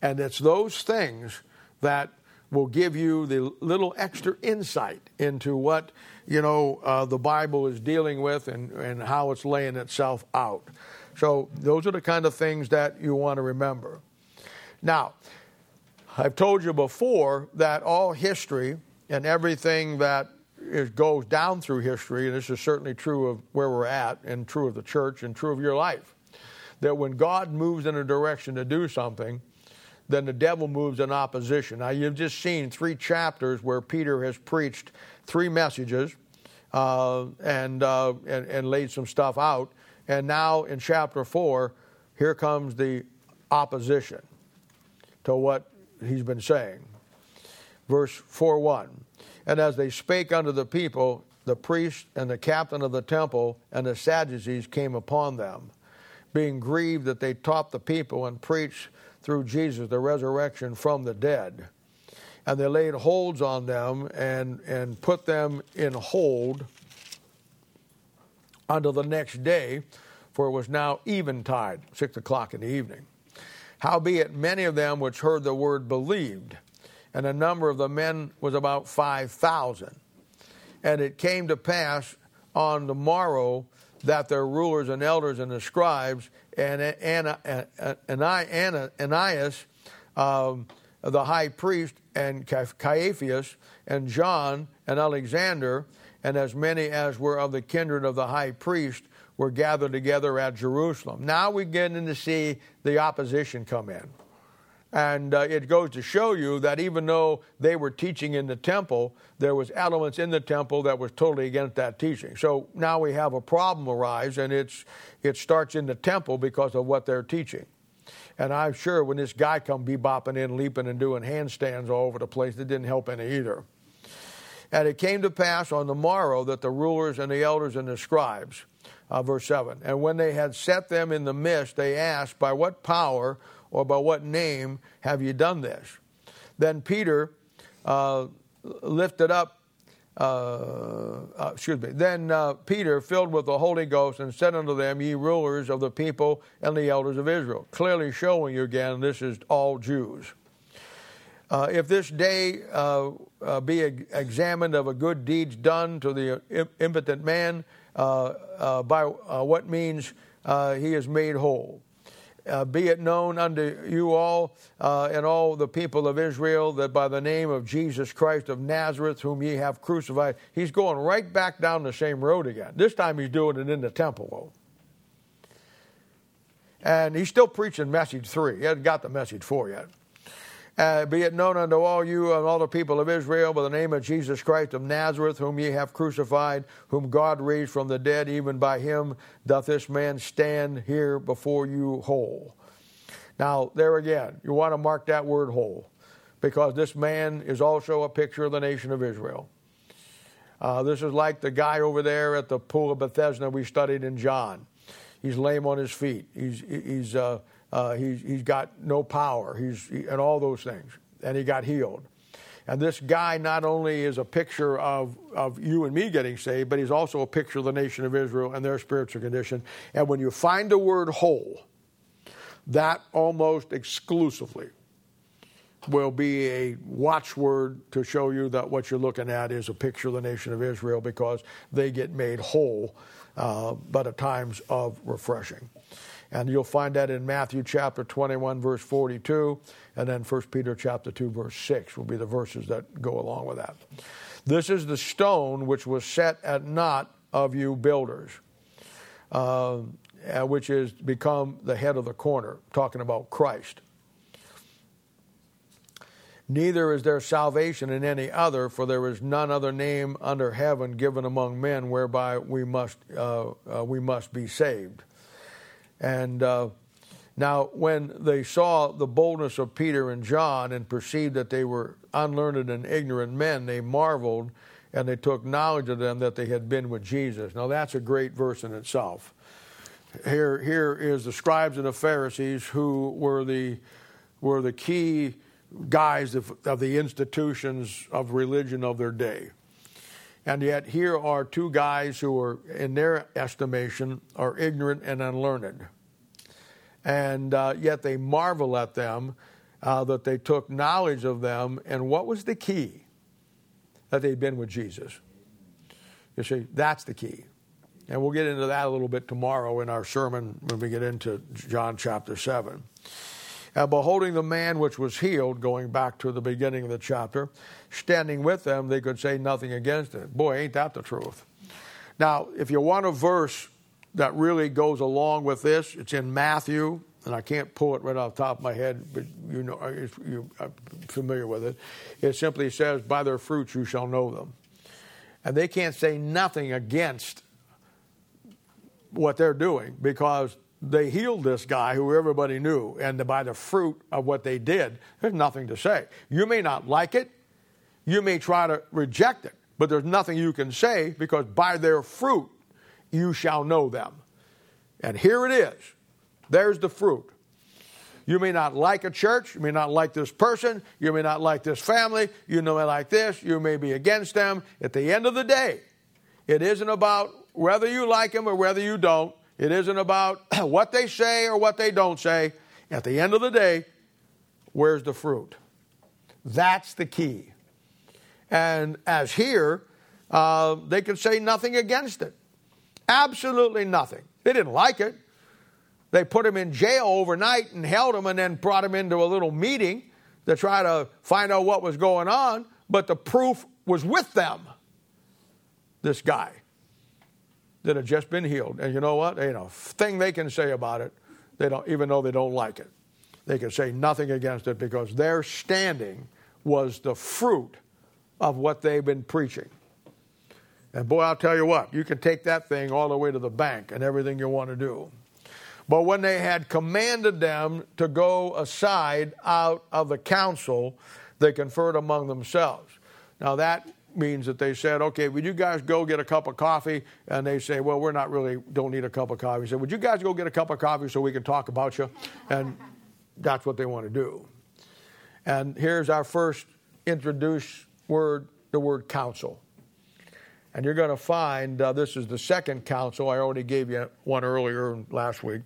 And it's those things that will give you the little extra insight into what you know uh, the Bible is dealing with and, and how it's laying itself out. So those are the kind of things that you want to remember. Now, I've told you before that all history and everything that goes down through history, and this is certainly true of where we're at, and true of the church, and true of your life. That when God moves in a direction to do something, then the devil moves in opposition. Now, you've just seen three chapters where Peter has preached three messages uh, and, uh, and, and laid some stuff out. And now in chapter four, here comes the opposition to what he's been saying. Verse 4 1. And as they spake unto the people, the priest and the captain of the temple and the Sadducees came upon them, being grieved that they taught the people and preached through Jesus the resurrection from the dead. And they laid holds on them and, and put them in hold until the next day, for it was now eventide, six o'clock in the evening. Howbeit, many of them which heard the word believed and the number of the men was about 5,000. And it came to pass on the morrow that their rulers and elders and the scribes and Ananias, um, the high priest, and Caiaphas, and John, and Alexander, and as many as were of the kindred of the high priest, were gathered together at Jerusalem. Now we get in to see the opposition come in. And uh, it goes to show you that even though they were teaching in the temple, there was elements in the temple that was totally against that teaching. So now we have a problem arise, and it's it starts in the temple because of what they're teaching. And I'm sure when this guy come bebopping in, leaping and doing handstands all over the place, it didn't help any either. And it came to pass on the morrow that the rulers and the elders and the scribes, uh, verse 7, and when they had set them in the midst, they asked, By what power or by what name have you done this? Then Peter uh, lifted up, uh, uh, excuse me, then uh, Peter, filled with the Holy Ghost, and said unto them, Ye rulers of the people and the elders of Israel, clearly showing you again this is all Jews. Uh, if this day uh, uh, be examined of a good deeds done to the impotent man, uh, uh, by uh, what means he is made whole. Uh, be it known unto you all uh, and all the people of Israel that by the name of Jesus Christ of Nazareth, whom ye have crucified, he's going right back down the same road again. This time he's doing it in the temple. And he's still preaching message three. He hasn't got the message four yet. Uh, be it known unto all you and all the people of Israel by the name of Jesus Christ of Nazareth, whom ye have crucified, whom God raised from the dead, even by him doth this man stand here before you whole. Now, there again, you want to mark that word whole, because this man is also a picture of the nation of Israel. Uh, this is like the guy over there at the pool of Bethesda we studied in John. He's lame on his feet. He's, he's uh, uh, he's, he's got no power. He's, he, and all those things. And he got healed. And this guy not only is a picture of, of you and me getting saved, but he's also a picture of the nation of Israel and their spiritual condition. And when you find the word whole, that almost exclusively will be a watchword to show you that what you're looking at is a picture of the nation of Israel because they get made whole, uh, but at times of refreshing. And you'll find that in Matthew chapter 21, verse 42, and then 1 Peter chapter 2, verse 6 will be the verses that go along with that. This is the stone which was set at naught of you builders, uh, which is become the head of the corner, talking about Christ. Neither is there salvation in any other, for there is none other name under heaven given among men whereby we must, uh, uh, we must be saved. And uh, now, when they saw the boldness of Peter and John and perceived that they were unlearned and ignorant men, they marveled and they took knowledge of them that they had been with Jesus. Now, that's a great verse in itself. Here, here is the scribes and the Pharisees who were the, were the key guys of, of the institutions of religion of their day. And yet, here are two guys who are, in their estimation, are ignorant and unlearned. And uh, yet they marvel at them uh, that they took knowledge of them. And what was the key? That they'd been with Jesus. You see, that's the key. And we'll get into that a little bit tomorrow in our sermon when we get into John chapter 7. And beholding the man which was healed, going back to the beginning of the chapter, standing with them, they could say nothing against it. Boy, ain't that the truth. Now, if you want a verse that really goes along with this, it's in Matthew, and I can't pull it right off the top of my head, but you know, you're familiar with it. It simply says, By their fruits you shall know them. And they can't say nothing against what they're doing because they healed this guy who everybody knew, and by the fruit of what they did, there's nothing to say. You may not like it, you may try to reject it, but there's nothing you can say because by their fruit you shall know them. And here it is. There's the fruit. You may not like a church, you may not like this person, you may not like this family, you may like this, you may be against them. At the end of the day, it isn't about whether you like them or whether you don't. It isn't about what they say or what they don't say. At the end of the day, where's the fruit? That's the key. And as here, uh, they could say nothing against it. Absolutely nothing. They didn't like it. They put him in jail overnight and held him and then brought him into a little meeting to try to find out what was going on, but the proof was with them. This guy that had just been healed. And you know what? You know, thing they can say about it, they don't, even though they don't like it, they can say nothing against it because their standing was the fruit of what they've been preaching. And boy, I'll tell you what, you can take that thing all the way to the bank and everything you want to do. But when they had commanded them to go aside out of the council, they conferred among themselves. Now, that means that they said, okay, would you guys go get a cup of coffee? And they say, well, we're not really, don't need a cup of coffee. He said, would you guys go get a cup of coffee so we can talk about you? And that's what they want to do. And here's our first introduced word, the word council. And you're going to find uh, this is the second council. I already gave you one earlier last week.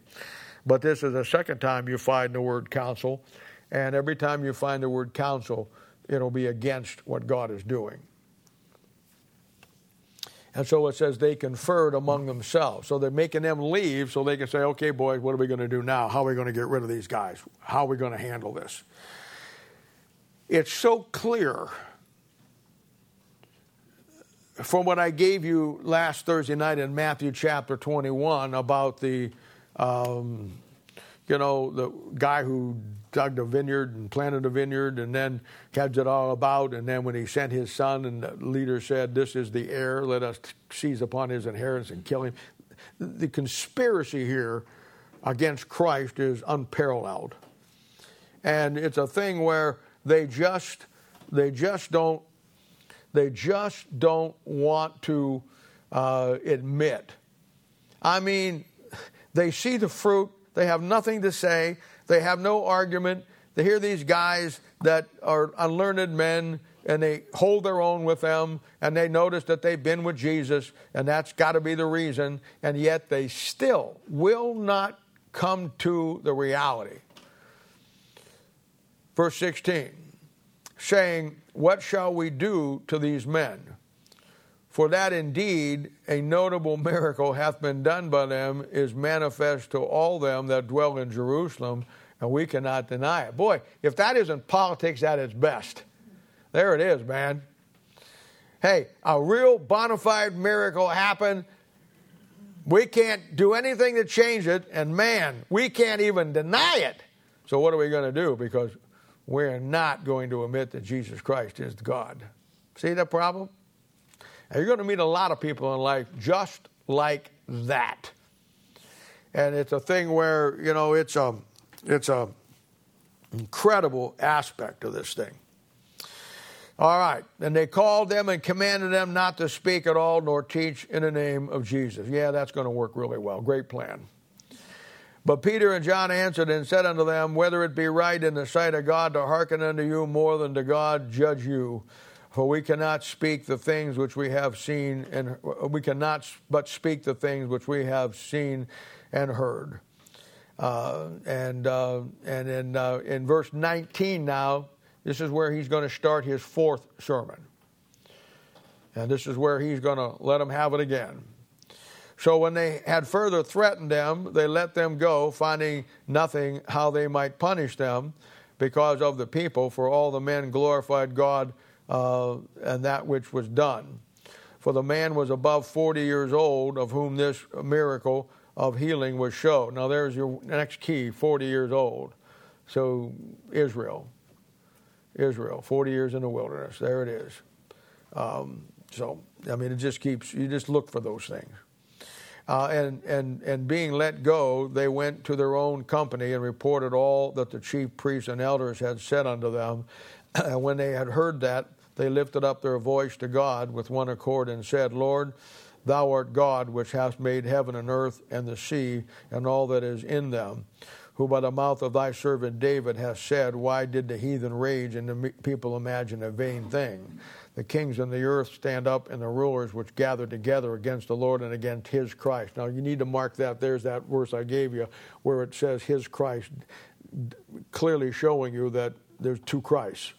But this is the second time you find the word council. And every time you find the word council, it'll be against what God is doing. And so it says they conferred among themselves. So they're making them leave so they can say, okay, boys, what are we going to do now? How are we going to get rid of these guys? How are we going to handle this? It's so clear from what I gave you last Thursday night in Matthew chapter 21 about the, um, you know, the guy who dug the vineyard and planted the vineyard and then heads it all about. And then when he sent his son and the leader said, This is the heir, let us seize upon his inheritance and kill him. The conspiracy here against Christ is unparalleled. And it's a thing where they just they just don't they just don't want to uh, admit. I mean, they see the fruit, they have nothing to say, they have no argument. They hear these guys that are unlearned men and they hold their own with them and they notice that they've been with Jesus and that's got to be the reason and yet they still will not come to the reality. Verse 16, saying, What shall we do to these men? For that indeed a notable miracle hath been done by them is manifest to all them that dwell in Jerusalem, and we cannot deny it. Boy, if that isn't politics at its best, there it is, man. Hey, a real bona fide miracle happened. We can't do anything to change it, and man, we can't even deny it. So, what are we going to do? Because we're not going to admit that Jesus Christ is God. See the problem? And you're going to meet a lot of people in life just like that. And it's a thing where, you know, it's a it's a incredible aspect of this thing. All right. And they called them and commanded them not to speak at all nor teach in the name of Jesus. Yeah, that's going to work really well. Great plan. But Peter and John answered and said unto them, Whether it be right in the sight of God to hearken unto you more than to God, judge you. For we cannot speak the things which we have seen, and we cannot but speak the things which we have seen and heard. Uh, and uh, and in uh, in verse 19 now, this is where he's going to start his fourth sermon, and this is where he's going to let them have it again. So when they had further threatened them, they let them go, finding nothing how they might punish them because of the people. For all the men glorified God uh, and that which was done. For the man was above 40 years old, of whom this miracle of healing was shown. Now, there's your next key 40 years old. So, Israel. Israel, 40 years in the wilderness. There it is. Um, so, I mean, it just keeps, you just look for those things. Uh, and, and, and being let go, they went to their own company and reported all that the chief priests and elders had said unto them. And when they had heard that, they lifted up their voice to God with one accord and said, Lord, thou art God, which hast made heaven and earth and the sea and all that is in them, who by the mouth of thy servant David hast said, Why did the heathen rage and the people imagine a vain thing? The kings in the earth stand up and the rulers which gather together against the Lord and against his Christ. Now you need to mark that. There's that verse I gave you where it says his Christ, clearly showing you that there's two Christs.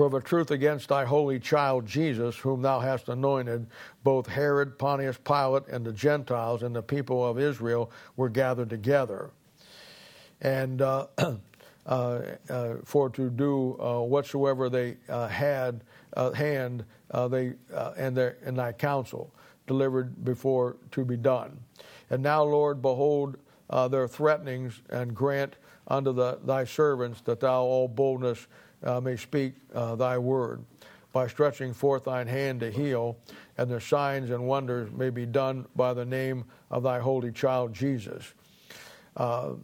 For of a truth against thy holy child Jesus, whom thou hast anointed, both Herod, Pontius Pilate, and the Gentiles and the people of Israel were gathered together. And uh, uh, uh, for to do uh, whatsoever they uh, had uh, hand, they and, their, and thy counsel delivered before to be done. And now, Lord, behold their threatenings, and grant unto the, thy servants that thou all boldness uh, may speak uh, thy word by stretching forth thine hand to heal, and the signs and wonders may be done by the name of thy holy child Jesus. Uh,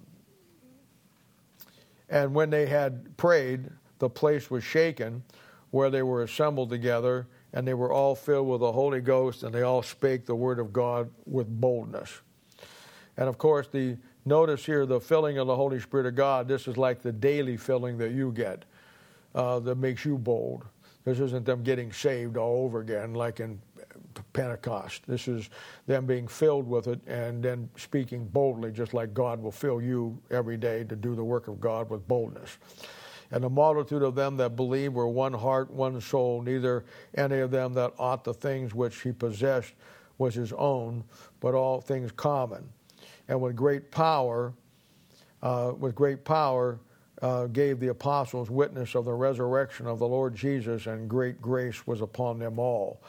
and when they had prayed, the place was shaken where they were assembled together, and they were all filled with the Holy Ghost, and they all spake the word of God with boldness. And of course, the notice here the filling of the Holy Spirit of God. This is like the daily filling that you get uh, that makes you bold. This isn't them getting saved all over again like in Pentecost. This is them being filled with it and then speaking boldly, just like God will fill you every day to do the work of God with boldness. And the multitude of them that believed were one heart, one soul, neither any of them that ought the things which he possessed was his own, but all things common. And with great power, uh, with great power, uh, gave the apostles witness of the resurrection of the Lord Jesus, and great grace was upon them all.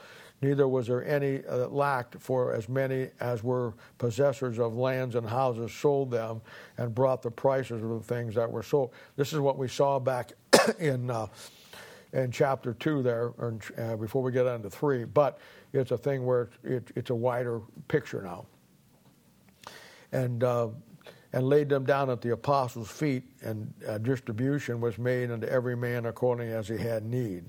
neither was there any uh, lacked, for as many as were possessors of lands and houses sold them and brought the prices of the things that were sold. This is what we saw back in. Uh, in chapter two there, or, uh, before we get on to three, but it's a thing where it, it's a wider picture now. And uh, and laid them down at the apostles' feet, and a distribution was made unto every man according as he had need.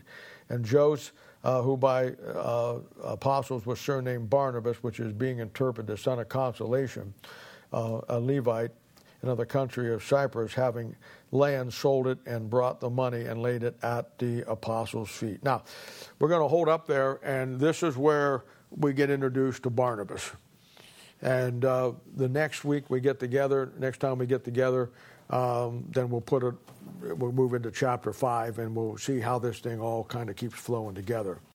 And Joseph, uh, who by uh, apostles was surnamed Barnabas, which is being interpreted the son of consolation, uh, a Levite, in the country of Cyprus, having land, sold it, and brought the money and laid it at the apostles' feet. Now, we're going to hold up there, and this is where we get introduced to Barnabas. And uh, the next week we get together, next time we get together, um, then we'll put it, we'll move into chapter five and we'll see how this thing all kind of keeps flowing together.